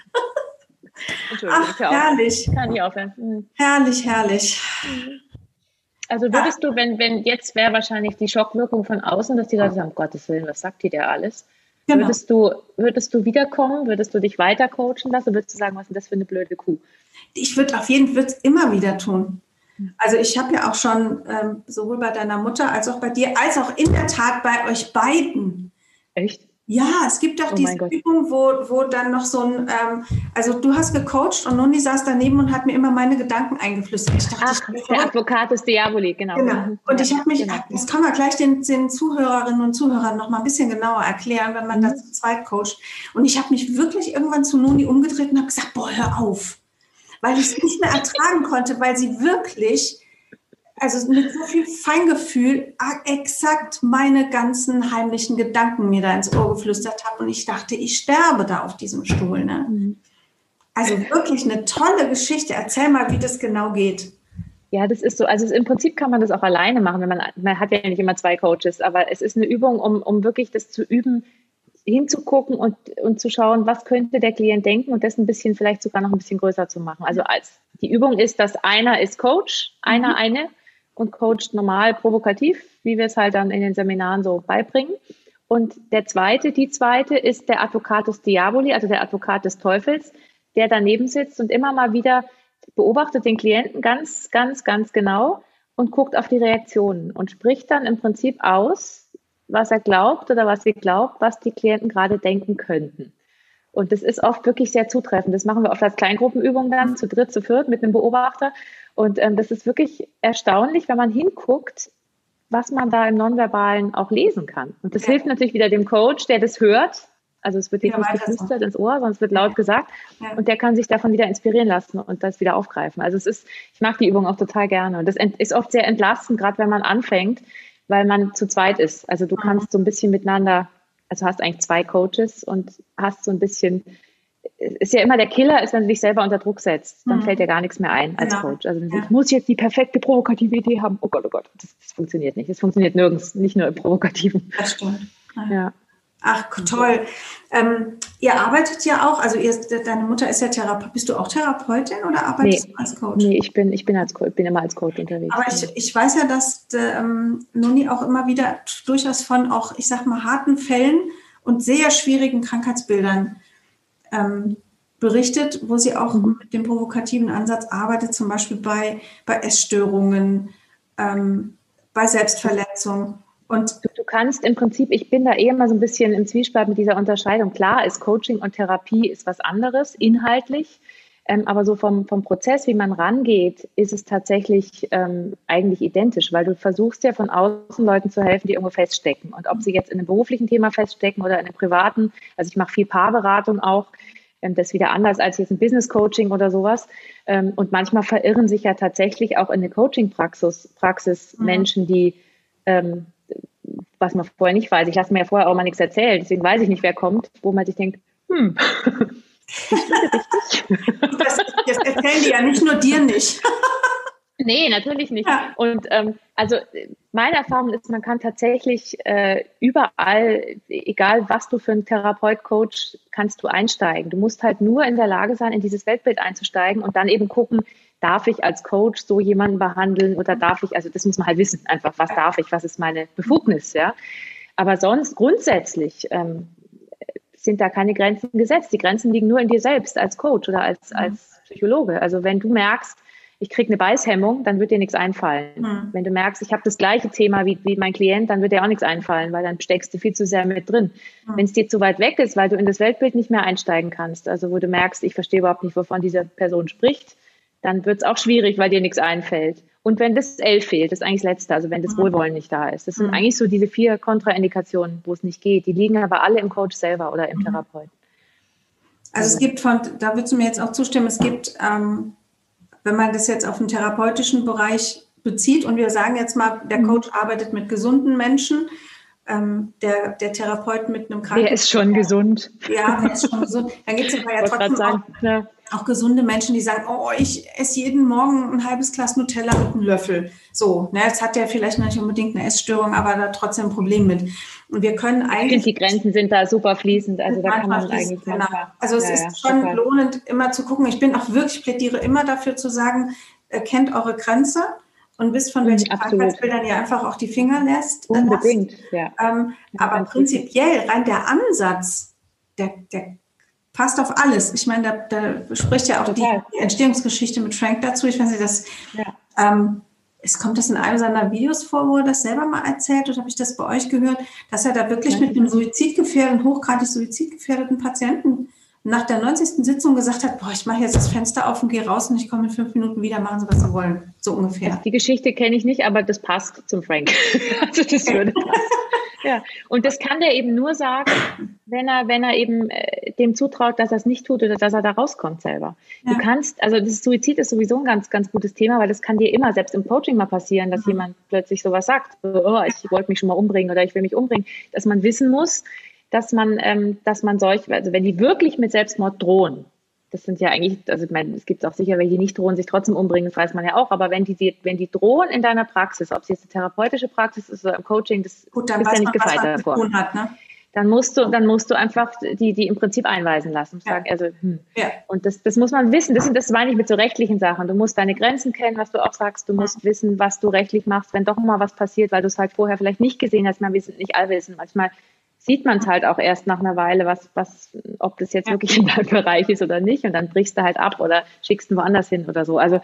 Entschuldigung, Ach, ich herrlich, Kann nicht aufhören. Hm. herrlich, herrlich. Also würdest du, wenn, wenn jetzt wäre wahrscheinlich die Schockwirkung von außen, dass die Leute sagen, um Gottes Willen, was sagt die der alles? Genau. Würdest du, würdest du wiederkommen? Würdest du dich weiter coachen lassen? Würdest du sagen, was ist das für eine blöde Kuh? Ich würde auf jeden Fall immer wieder tun. Also ich habe ja auch schon ähm, sowohl bei deiner Mutter als auch bei dir, als auch in der Tat bei euch beiden. Echt? Ja, es gibt auch Oh diese. Übung, wo, wo dann noch so ein, ähm, also du hast gecoacht und Noni saß daneben und hat mir immer meine Gedanken eingeflüstert. Ich dachte, Ach, ich der. Advocat des Diaboli, genau. Genau. Mhm. Und ich habe mich, genau. das kann man gleich den, den Zuhörerinnen und Zuhörern noch mal ein bisschen genauer erklären, wenn man Mhm. das zu zweit coacht. Und ich habe mich wirklich irgendwann zu Noni umgedreht und habe gesagt, boah, hör auf. Weil ich es nicht mehr ertragen konnte, weil sie wirklich, also mit so viel Feingefühl, a- exakt meine ganzen heimlichen Gedanken mir da ins Ohr geflüstert hat. Und ich dachte, ich sterbe da auf diesem Stuhl. Ne? Mhm. Also wirklich eine tolle Geschichte. Erzähl mal, wie das genau geht. Ja, das ist so. Also im Prinzip kann man das auch alleine machen, wenn man, man hat ja nicht immer zwei Coaches, aber es ist eine Übung, um, um wirklich das zu üben, hinzugucken und, und zu schauen, was könnte der Klient denken und das ein bisschen vielleicht sogar noch ein bisschen größer zu machen. Also als die Übung ist, dass einer ist Coach, einer eine und coacht normal provokativ, wie wir es halt dann in den Seminaren so beibringen. Und der zweite, die zweite ist der Advocatus Diaboli, also der Advokat des Teufels, der daneben sitzt und immer mal wieder beobachtet den Klienten ganz, ganz, ganz genau und guckt auf die Reaktionen und spricht dann im Prinzip aus, was er glaubt oder was sie glaubt, was die Klienten gerade denken könnten. Und das ist oft wirklich sehr zutreffend. Das machen wir oft als Kleingruppenübung dann, zu dritt, zu viert mit einem Beobachter. Und ähm, das ist wirklich erstaunlich, wenn man hinguckt, was man da im Nonverbalen auch lesen kann. Und das Ja. hilft natürlich wieder dem Coach, der das hört. Also es wird Ja, nicht so. geflüstert ins Ohr, sondern es wird laut gesagt. Ja. Und der kann sich davon wieder inspirieren lassen und das wieder aufgreifen. Also es ist, ich mag die Übung auch total gerne. Und das ist oft sehr entlastend, gerade wenn man anfängt, weil man zu zweit ist. Also du kannst so ein bisschen miteinander, also hast eigentlich zwei Coaches und hast so ein bisschen, ist ja immer der Killer, ist, wenn du dich selber unter Druck setzt. Dann Mhm. fällt dir gar nichts mehr ein als Genau. Coach. Also Ja. ich muss jetzt die perfekte provokative Idee haben. Oh Gott, oh Gott, das, das funktioniert nicht. Das funktioniert nirgends, nicht nur im Provokativen. Das stimmt. Ja. Ach, toll. Ähm, Ihr arbeitet ja auch, also ihr, deine Mutter ist ja Therapeutin. Bist du auch Therapeutin oder arbeitest nee, du als Coach? Nee, ich bin, ich bin, als, bin immer als Coach unterwegs. Aber ich, ich weiß ja, dass ähm, Noni auch immer wieder durchaus von auch, ich sag mal, harten Fällen und sehr schwierigen Krankheitsbildern ähm, berichtet, wo sie auch mhm. mit dem provokativen Ansatz arbeitet, zum Beispiel bei, bei Essstörungen, ähm, bei Selbstverletzung. Und du, du, kannst im Prinzip, ich bin da eher mal so ein bisschen im Zwiespalt mit dieser Unterscheidung. Klar ist Coaching und Therapie ist was anderes, inhaltlich. Ähm, aber so vom, vom Prozess, wie man rangeht, ist es tatsächlich ähm, eigentlich identisch, weil du versuchst ja von außen Leuten zu helfen, die irgendwo feststecken. Und ob sie jetzt in einem beruflichen Thema feststecken oder in einem privaten, also ich mache viel Paarberatung auch, ähm, das ist wieder anders als jetzt ein Business Coaching oder sowas. Ähm, und manchmal verirren sich ja tatsächlich auch in der Coaching-Praxis Praxis mhm. Menschen, die ähm, was man vorher nicht weiß. Ich lasse mir ja vorher auch mal nichts erzählen, deswegen weiß ich nicht, wer kommt, wo man sich denkt, hm, das, das erzählen die ja nicht nur dir nicht. Nee, natürlich nicht. Ja. Und ähm, also meine Erfahrung ist, man kann tatsächlich äh, überall, egal was du für einen Therapeut, Coach, kannst du einsteigen. Du musst halt nur in der Lage sein, in dieses Weltbild einzusteigen und dann eben gucken, darf ich als Coach so jemanden behandeln oder darf ich, also das muss man halt wissen, einfach, was darf ich, was ist meine Befugnis, ja. Aber sonst grundsätzlich ähm, sind da keine Grenzen gesetzt. Die Grenzen liegen nur in dir selbst als Coach oder als, als Psychologe. Also wenn du merkst, ich kriege eine Beißhemmung, dann wird dir nichts einfallen. Mhm. Wenn du merkst, ich habe das gleiche Thema wie, wie mein Klient, dann wird dir auch nichts einfallen, weil dann steckst du viel zu sehr mit drin. Mhm. Wenn es dir zu weit weg ist, weil du in das Weltbild nicht mehr einsteigen kannst, also wo du merkst, ich verstehe überhaupt nicht, wovon diese Person spricht, dann wird es auch schwierig, weil dir nichts einfällt. Und wenn das L fehlt, das ist eigentlich das Letzte, also wenn das mhm. Wohlwollen nicht da ist. Das sind mhm. eigentlich so diese vier Kontraindikationen, wo es nicht geht. Die liegen aber alle im Coach selber oder im mhm. Therapeuten. Also es gibt von, da würdest du mir jetzt auch zustimmen, es gibt, ähm, wenn man das jetzt auf den therapeutischen Bereich bezieht und wir sagen jetzt mal, der. Coach arbeitet mit gesunden Menschen, ähm, der, der Therapeut mit einem Kranken. Der ist schon gesund. Ja, der ist schon gesund. Dann gibt es aber ja trotzdem auch, ja. Auch, gesunde Menschen, die sagen, oh, ich esse jeden Morgen ein halbes Glas Nutella mit einem Löffel. So, ne, jetzt hat der vielleicht nicht unbedingt eine Essstörung, aber da trotzdem ein Problem mit. Und wir können eigentlich. die Grenzen sind da super fließend. Also da kann man eigentlich. Genau. Also es ja, ist schon super. lohnend, immer zu gucken. Ich bin auch wirklich, plädiere immer dafür zu sagen, kennt eure Grenze und wisst, von welchen Absolut. Krankheitsbildern ihr einfach auch die Finger lässt. Äh, Unbedingt, ja. Ähm, aber prinzipiell, rein der Ansatz, der, der passt auf alles. Ich meine, da, da spricht ja auch die, die, Entstehungsgeschichte mit Frank dazu. Ich weiß nicht, dass ja. ähm, es kommt das in einem seiner Videos vor, wo er das selber mal erzählt, oder habe ich das bei euch gehört, dass er da wirklich ja. mit einem suizidgefährdeten, hochgradig suizidgefährdeten Patienten nach der 90. Sitzung gesagt hat, boah, ich mache jetzt das Fenster auf und gehe raus und ich komme in fünf Minuten wieder, machen Sie, was Sie wollen. So ungefähr. Also die Geschichte kenne ich nicht, aber das passt zum Frank. also das würde passen. ja, und das kann der eben nur sagen, wenn er, wenn er eben äh, dem zutraut, dass er es nicht tut oder dass er da rauskommt selber. Ja. Du kannst, also das Suizid ist sowieso ein ganz, ganz gutes Thema, weil das kann dir immer, selbst im Coaching mal passieren, dass mhm. jemand plötzlich sowas sagt, so, oh, ich wollte mich schon mal umbringen oder ich will mich umbringen, dass man wissen muss, dass man, ähm, dass man solche, also wenn die wirklich mit Selbstmord drohen, das sind ja eigentlich, also ich meine, es gibt auch sicher, welche nicht drohen, sich trotzdem umbringen, das weiß man ja auch, aber wenn die, wenn die drohen in deiner Praxis, ob es jetzt eine therapeutische Praxis ist oder im Coaching, das Gut, dann ist ja nicht gefeit davor. Hat, ne? Dann musst du, dann musst du einfach die, die im Prinzip einweisen lassen. Ja. Sagen, also, hm. ja. Und das, das muss man wissen. Das, das meine ich mit so rechtlichen Sachen. Du musst deine Grenzen kennen, was du auch sagst. Du musst wissen, was du rechtlich machst, wenn doch mal was passiert, weil du es halt vorher vielleicht nicht gesehen hast. Man, wir sind nicht allwissend. Manchmal sieht man es halt auch erst nach einer Weile, was, was, ob das jetzt ja. wirklich in deinem Bereich ist oder nicht. Und dann brichst du halt ab oder schickst ihn woanders hin oder so. Also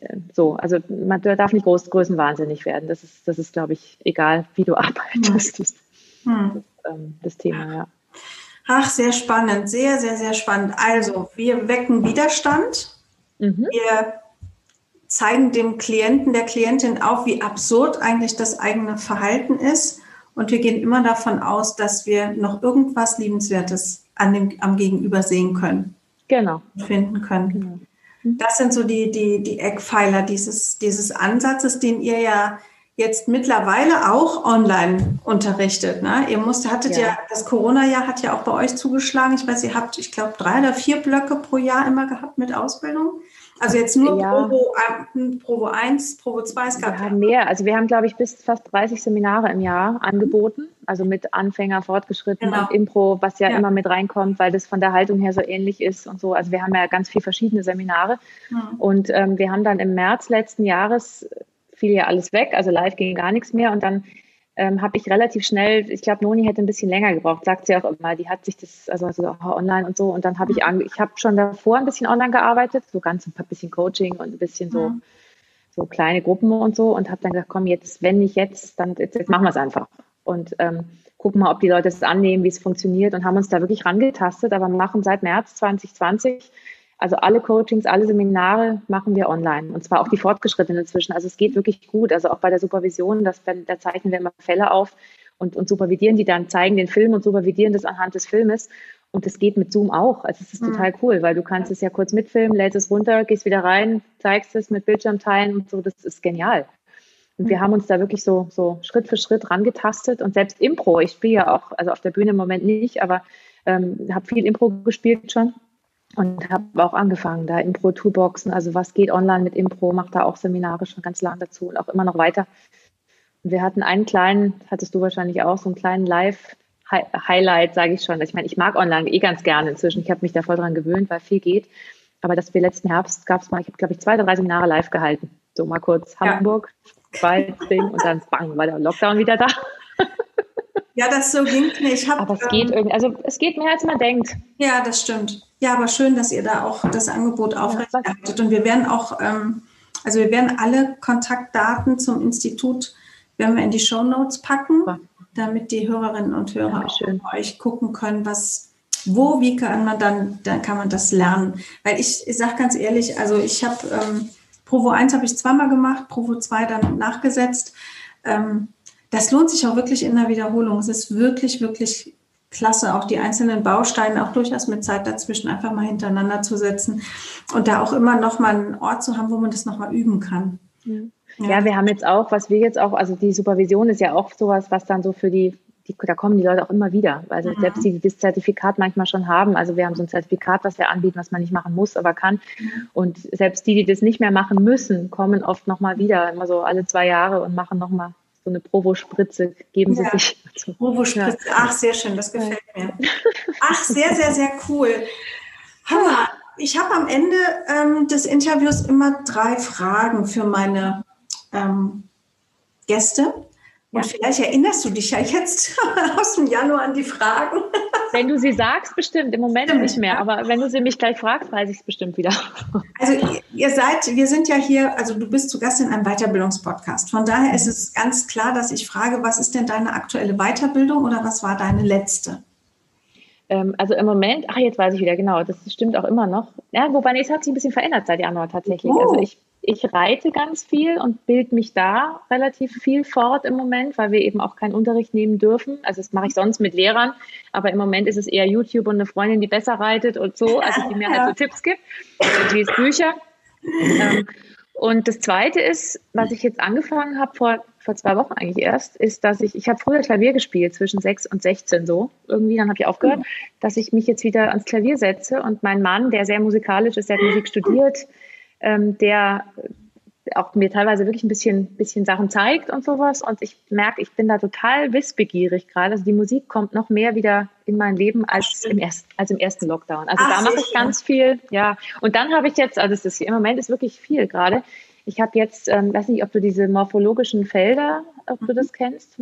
äh, so, also man darf nicht groß, größenwahnsinnig werden. Das ist, das ist, glaube ich, egal, wie du arbeitest. Das, hm. das, ähm, das Thema, ja. Ach, sehr spannend, sehr, sehr, sehr spannend. Also, wir wecken Widerstand. Mhm. Wir zeigen dem Klienten, der Klientin auf, wie absurd eigentlich das eigene Verhalten ist und wir gehen immer davon aus, dass wir noch irgendwas Liebenswertes an dem, am Gegenüber sehen können. Genau. Finden können. Genau. Das sind so die, die, die Eckpfeiler dieses, dieses Ansatzes, den ihr ja jetzt mittlerweile auch online unterrichtet. Ne? Ihr musst, hattet ja, ja das Corona-Jahr hat ja auch bei euch zugeschlagen. Ich weiß, ihr habt, ich glaube, drei oder vier Blöcke pro Jahr immer gehabt mit Ausbildung. Also jetzt nur ja. Provo, äh, Provo 1, Provo 2, es gab wir haben mehr. Also wir haben, glaube ich, bis fast 30 Seminare im Jahr angeboten. Also mit Anfänger, Fortgeschritten genau. und Impro, was ja, ja, immer mit reinkommt, weil das von der Haltung her so ähnlich ist und so. Also wir haben ja ganz viele verschiedene Seminare. Mhm. Und ähm, wir haben dann im März letzten Jahres fiel ja alles weg, also live ging gar nichts mehr und dann ähm, habe ich relativ schnell, ich glaube, Noni hätte ein bisschen länger gebraucht, sagt sie auch immer, die hat sich das, also, also online und so. Und dann habe ich, mhm. ich habe schon davor ein bisschen online gearbeitet, so ganz ein bisschen Coaching und ein bisschen so, mhm. so kleine Gruppen und so und habe dann gesagt, komm, jetzt, wenn nicht jetzt, dann jetzt, jetzt machen wir es einfach. Und ähm, gucken mal, ob die Leute es annehmen, wie es funktioniert und haben uns da wirklich rangetastet, aber machen seit März 2020 also alle Coachings, alle Seminare machen wir online und zwar auch die fortgeschrittenen inzwischen. Also es geht wirklich gut. Also auch bei der Supervision, das, da zeichnen wir immer Fälle auf und, und supervidieren die dann, zeigen den Film und supervidieren das anhand des Filmes. Und das geht mit Zoom auch. Also es ist mhm. total cool, weil du kannst es ja kurz mitfilmen, lädst es runter, gehst wieder rein, zeigst es mit Bildschirm teilen und so. Das ist genial. Und wir mhm. haben uns da wirklich so, so Schritt für Schritt rangetastet und selbst Impro, ich spiele ja auch, also auf der Bühne im Moment nicht, aber ähm, habe viel Impro gespielt schon und habe auch angefangen, da Impro-Toolboxen, also was geht online mit Impro, mache da auch Seminare schon ganz lang dazu und auch immer noch weiter. Und wir hatten einen kleinen, hattest du wahrscheinlich auch, so einen kleinen Live-Highlight, sage ich schon. Ich meine, ich mag online eh ganz gerne inzwischen. Ich habe mich da voll dran gewöhnt, weil viel geht. Aber dass wir letzten Herbst gab es mal, ich habe glaube ich zwei drei Seminare live gehalten. So mal kurz Hamburg, ja. zwei Ding und dann bang, war der Lockdown wieder da. Ja, das so ging mir. Ich hab, aber es geht ähm, irgendwie, also es geht mehr als man denkt. Ja, das stimmt. Ja, aber schön, dass ihr da auch das Angebot aufrechterhaltet. Und wir werden auch, ähm, also wir werden alle Kontaktdaten zum Institut, werden wir in die Show Notes packen, damit die Hörerinnen und Hörer ja, auch bei euch gucken können, was, wo, wie kann man dann, dann kann man das lernen. Weil ich, ich sage ganz ehrlich, also ich habe ähm, Provo 1 habe ich zweimal gemacht, Provo 2 dann nachgesetzt. Ähm, das lohnt sich auch wirklich in der Wiederholung. Es ist wirklich, wirklich klasse, auch die einzelnen Bausteine auch durchaus mit Zeit dazwischen einfach mal hintereinander zu setzen und da auch immer noch mal einen Ort zu haben, wo man das noch mal üben kann. Ja. ja. wir haben jetzt auch, was wir jetzt auch, also die Supervision ist ja auch sowas, was dann so für die, die da kommen die Leute auch immer wieder, also mhm. selbst die, die das Zertifikat manchmal schon haben, also wir haben so ein Zertifikat, was wir anbieten, was man nicht machen muss, aber kann mhm. und selbst die, die das nicht mehr machen müssen, kommen oft noch mal wieder, immer so alle zwei Jahre und machen noch mal so eine Provo-Spritze geben ja. Sie sich. Dazu. Provo-Spritze, ach, sehr schön, das gefällt mir. Ach, sehr, sehr, sehr cool. Hammer. Ich habe am Ende ähm, des Interviews immer drei Fragen für meine ähm, Gäste. Und vielleicht erinnerst du dich ja jetzt aus dem Januar an die Fragen. Wenn du sie sagst, bestimmt. Im Moment Stimmt. nicht mehr. Aber wenn du sie mich gleich fragst, weiß ich es bestimmt wieder. Also ihr seid, wir sind ja hier, also du bist zu Gast in einem Weiterbildungspodcast. Von daher ist es ganz klar, dass ich frage, was ist denn deine aktuelle Weiterbildung oder was war deine letzte? Ähm, also im Moment, ach, jetzt weiß ich wieder genau, das stimmt auch immer noch. Ja, wobei, nee, es hat sich ein bisschen verändert seit Januar tatsächlich. Oh. Also ich, ich reite ganz viel und bild mich da relativ viel fort im Moment, weil wir eben auch keinen Unterricht nehmen dürfen. Also das mache ich sonst mit Lehrern, aber im Moment ist es eher YouTube und eine Freundin, die besser reitet und so, also die mir halt so Tipps gibt. Und liest Bücher. Ähm, und das Zweite ist, was ich jetzt angefangen habe vor, vor zwei Wochen eigentlich erst, ist, dass ich, ich habe früher Klavier gespielt, zwischen sechs und 16 so, irgendwie, dann habe ich aufgehört, mhm. dass ich mich jetzt wieder ans Klavier setze und mein Mann, der sehr musikalisch ist, der hat Musik studiert, ähm, der auch mir teilweise wirklich ein bisschen, bisschen Sachen zeigt und sowas. Und ich merke, ich bin da total wissbegierig gerade. Also die Musik kommt noch mehr wieder in mein Leben als im, erst, als im ersten Lockdown. Also Ach, da mache ich ganz viel, ja. Und dann habe ich jetzt, also es ist im Moment ist wirklich viel gerade. Ich habe jetzt, ähm, weiß nicht, ob du diese morphologischen Felder, ob du das kennst.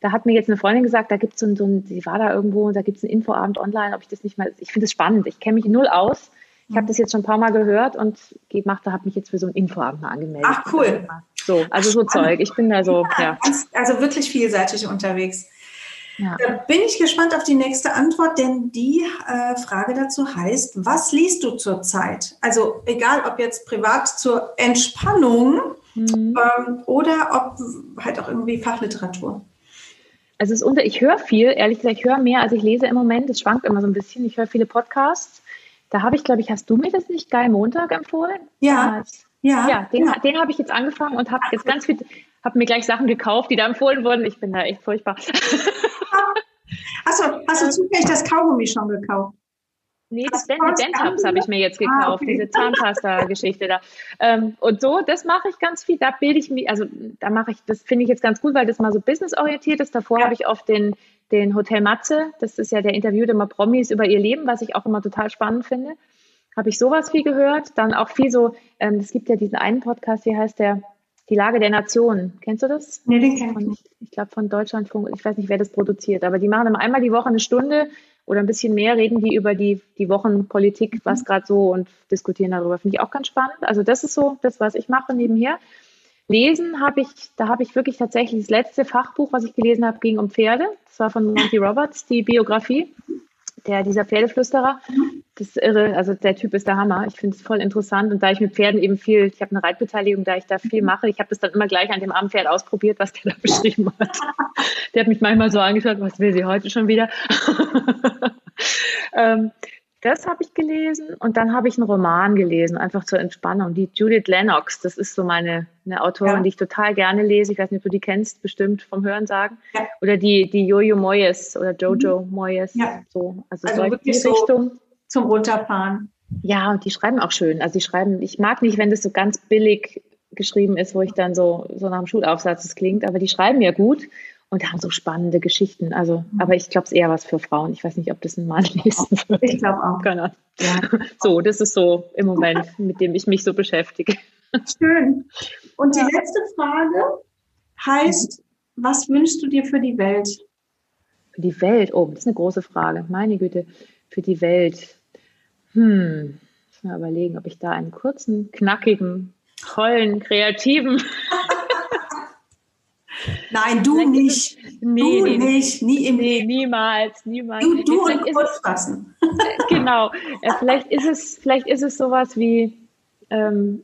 Da hat mir jetzt eine Freundin gesagt, da gibt es so ein, so ein, sie war da irgendwo und da gibt es einen Infoabend online, ob ich das nicht mal, ich finde es spannend. Ich kenne mich null aus. Ich habe das jetzt schon ein paar Mal gehört und gemacht, da habe mich jetzt für so ein Infoabend mal angemeldet. Ach cool. So, also so Zeug. Ich bin da so, ja. ja. Also wirklich vielseitig unterwegs. Ja. Da bin ich gespannt auf die nächste Antwort, denn die äh, Frage dazu heißt, was liest du zurzeit? Also egal, ob jetzt privat zur Entspannung mhm. ähm, oder ob halt auch irgendwie Fachliteratur. Also es ist unter, ich höre viel, ehrlich gesagt, ich höre mehr, als ich lese im Moment. Es schwankt immer so ein bisschen. Ich höre viele Podcasts. Da habe ich, glaube ich, hast du mir das nicht Geil Montag empfohlen? Ja. Ja, ja, den, ja. den habe ich jetzt angefangen und habe jetzt ganz viel, habe mir gleich Sachen gekauft, die da empfohlen wurden. Ich bin da echt furchtbar. Du, hast du zufällig das Kaugummi schon gekauft? Nee, das Dent Dentabs habe ich mir jetzt ah, gekauft, ah, okay. diese Zahnpasta-Geschichte da. Ähm, und so, das mache ich ganz viel. Da bilde ich mich, also da mache ich, das finde ich jetzt ganz gut, weil das mal so businessorientiert ist. Davor ja. habe ich oft den, den Hotel Matze, das ist ja der Interview immer Promis über ihr Leben, was ich auch immer total spannend finde. Habe ich sowas viel gehört. Dann auch viel so, ähm, es gibt ja diesen einen Podcast, hier heißt der Die Lage der Nation. Kennst du das? Nee, den kenn ich nicht. Ich glaube von Deutschlandfunk, ich weiß nicht, wer das produziert, aber die machen immer einmal die Woche eine Stunde oder ein bisschen mehr reden die über die, die Wochenpolitik, was mhm. gerade so und diskutieren darüber. Finde ich auch ganz spannend. Also das ist so das, was ich mache nebenher. Lesen habe ich, da habe ich wirklich tatsächlich das letzte Fachbuch, was ich gelesen habe, ging um Pferde. Das war von Monty Roberts, die Biografie der, dieser Pferdeflüsterer. Das ist irre. Also der Typ ist der Hammer. Ich finde es voll interessant. Und da ich mit Pferden eben viel, ich habe eine Reitbeteiligung, da ich da viel mache, ich habe das dann immer gleich an dem armen Pferd ausprobiert, was der da beschrieben hat. Der hat mich manchmal so angeschaut, was will sie heute schon wieder? ähm, das habe ich gelesen und dann habe ich einen Roman gelesen, einfach zur Entspannung. Die Judith Lennox, das ist so meine eine Autorin, ja. die ich total gerne lese. Ich weiß nicht, ob du die kennst, bestimmt vom Hörensagen. Ja. Oder die, die Jojo Moyes oder Jojo mhm. Moyes. Ja. So, also, also so wirklich so Richtung. zum Runterfahren. Ja, und die schreiben auch schön. Also die schreiben, ich mag nicht, wenn das so ganz billig geschrieben ist, wo ich dann so, so nach dem Schulaufsatz es klingt, aber die schreiben ja gut und haben so spannende Geschichten. Also, mhm. aber ich glaube, es ist eher was für Frauen. Ich weiß nicht, ob das ein Mann lesen wird. Ich glaube auch. Keine Ja. So, das ist so im Moment, mit dem ich mich so beschäftige. Schön. Und die letzte Frage heißt, was wünschst du dir für die Welt? Für die Welt? Oh, das ist eine große Frage. Meine Güte, für die Welt. Hm, muss mal überlegen, ob ich da einen kurzen, knackigen, tollen, kreativen Nein, du nicht. Nee, du nee, nicht. Nie im nee, niemals, niemals. Du, du und fassen. genau. Ja, vielleicht ist es, vielleicht ist es sowas wie, ähm,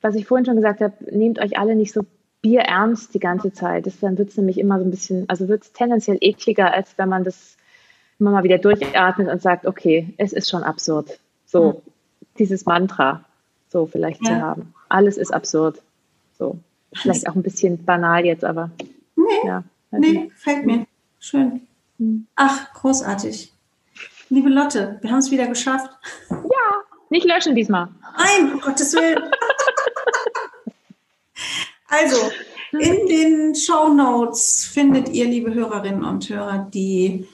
was ich vorhin schon gesagt habe, nehmt euch alle nicht so Bier ernst die ganze Zeit. Das, dann wird es nämlich immer so ein bisschen, also wird es tendenziell ekliger, als wenn man das immer mal wieder durchatmet und sagt, okay, es ist schon absurd. So, mhm. dieses Mantra, so vielleicht ja. zu haben. Alles ist absurd. So. Vielleicht auch ein bisschen banal jetzt, aber. Nee, ja, nee fällt mir. Schön. Hm. Ach, großartig. Liebe Lotte, wir haben es wieder geschafft. Ja, nicht löschen diesmal. Nein, um Gottes Willen. also, in den Show Notes findet ihr, liebe Hörerinnen und Hörer, die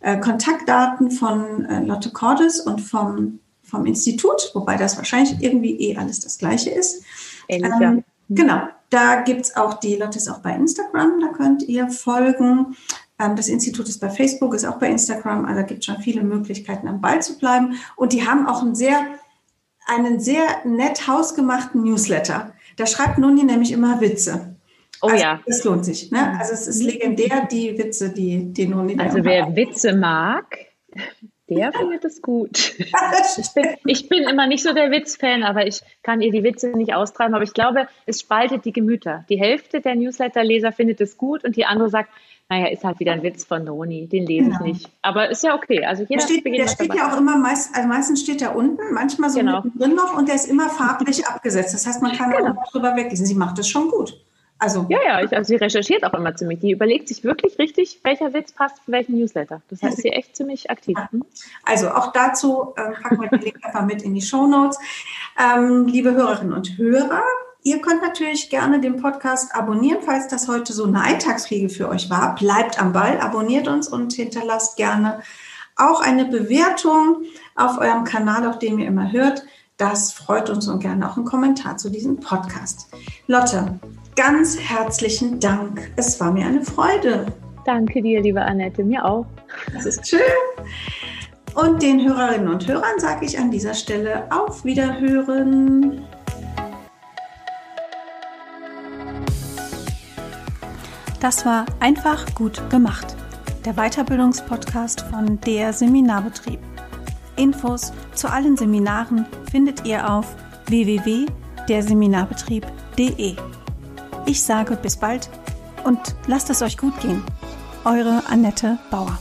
äh, Kontaktdaten von äh, Lotte Cordes und vom, vom Institut, wobei das wahrscheinlich irgendwie eh alles das Gleiche ist. Ähnlich, ähm, ja. Genau, da gibt es auch, die Lotte ist auch bei Instagram, da könnt ihr folgen. Ähm, das Institut ist bei Facebook, ist auch bei Instagram, also gibt es schon viele Möglichkeiten, am Ball zu bleiben. Und die haben auch einen sehr, einen sehr nett hausgemachten Newsletter. Da schreibt Nuni nämlich immer Witze. Oh also, ja. Das lohnt sich. Ne? Also es ist legendär, die Witze, die, die Nuni Also wer Witze mag, der findet es gut. Ich bin, ich bin immer nicht so der Witzfan, aber ich kann ihr die Witze nicht austreiben. Aber ich glaube, es spaltet die Gemüter. Die Hälfte der Newsletter-Leser findet es gut und die andere sagt, naja, ist halt wieder ein Witz von Noni, den lese genau. ich nicht. Aber ist ja okay. Also jeder der steht, der steht ja auch immer meist, also meistens steht er unten, manchmal so genau. drin noch und der ist immer farblich abgesetzt. Das heißt, man kann genau. auch drüber weglesen. Sie macht das schon gut. Also, ja, ja, ich, also sie recherchiert auch immer ziemlich. Die überlegt sich wirklich richtig, welcher Witz passt für welchen Newsletter. Das heißt, sie ist echt ziemlich aktiv. Also auch dazu äh, packen wir den Link einfach mit in die Show Notes. Ähm, liebe Hörerinnen und Hörer, ihr könnt natürlich gerne den Podcast abonnieren, falls das heute so eine Eintagsfliege für euch war. Bleibt am Ball, abonniert uns und hinterlasst gerne auch eine Bewertung auf eurem Kanal, auf dem ihr immer hört. Das freut uns und gerne auch einen Kommentar zu diesem Podcast. Lotte, ganz herzlichen Dank. Es war mir eine Freude. Danke dir, liebe Annette, mir auch. Das ist schön. Und den Hörerinnen und Hörern sage ich an dieser Stelle auf Wiederhören. Das war einfach gut gemacht. Der Weiterbildungspodcast von der Seminarbetrieb. Infos zu allen Seminaren findet ihr auf www.derseminarbetrieb.de. Ich sage bis bald und lasst es euch gut gehen. Eure Annette Bauer.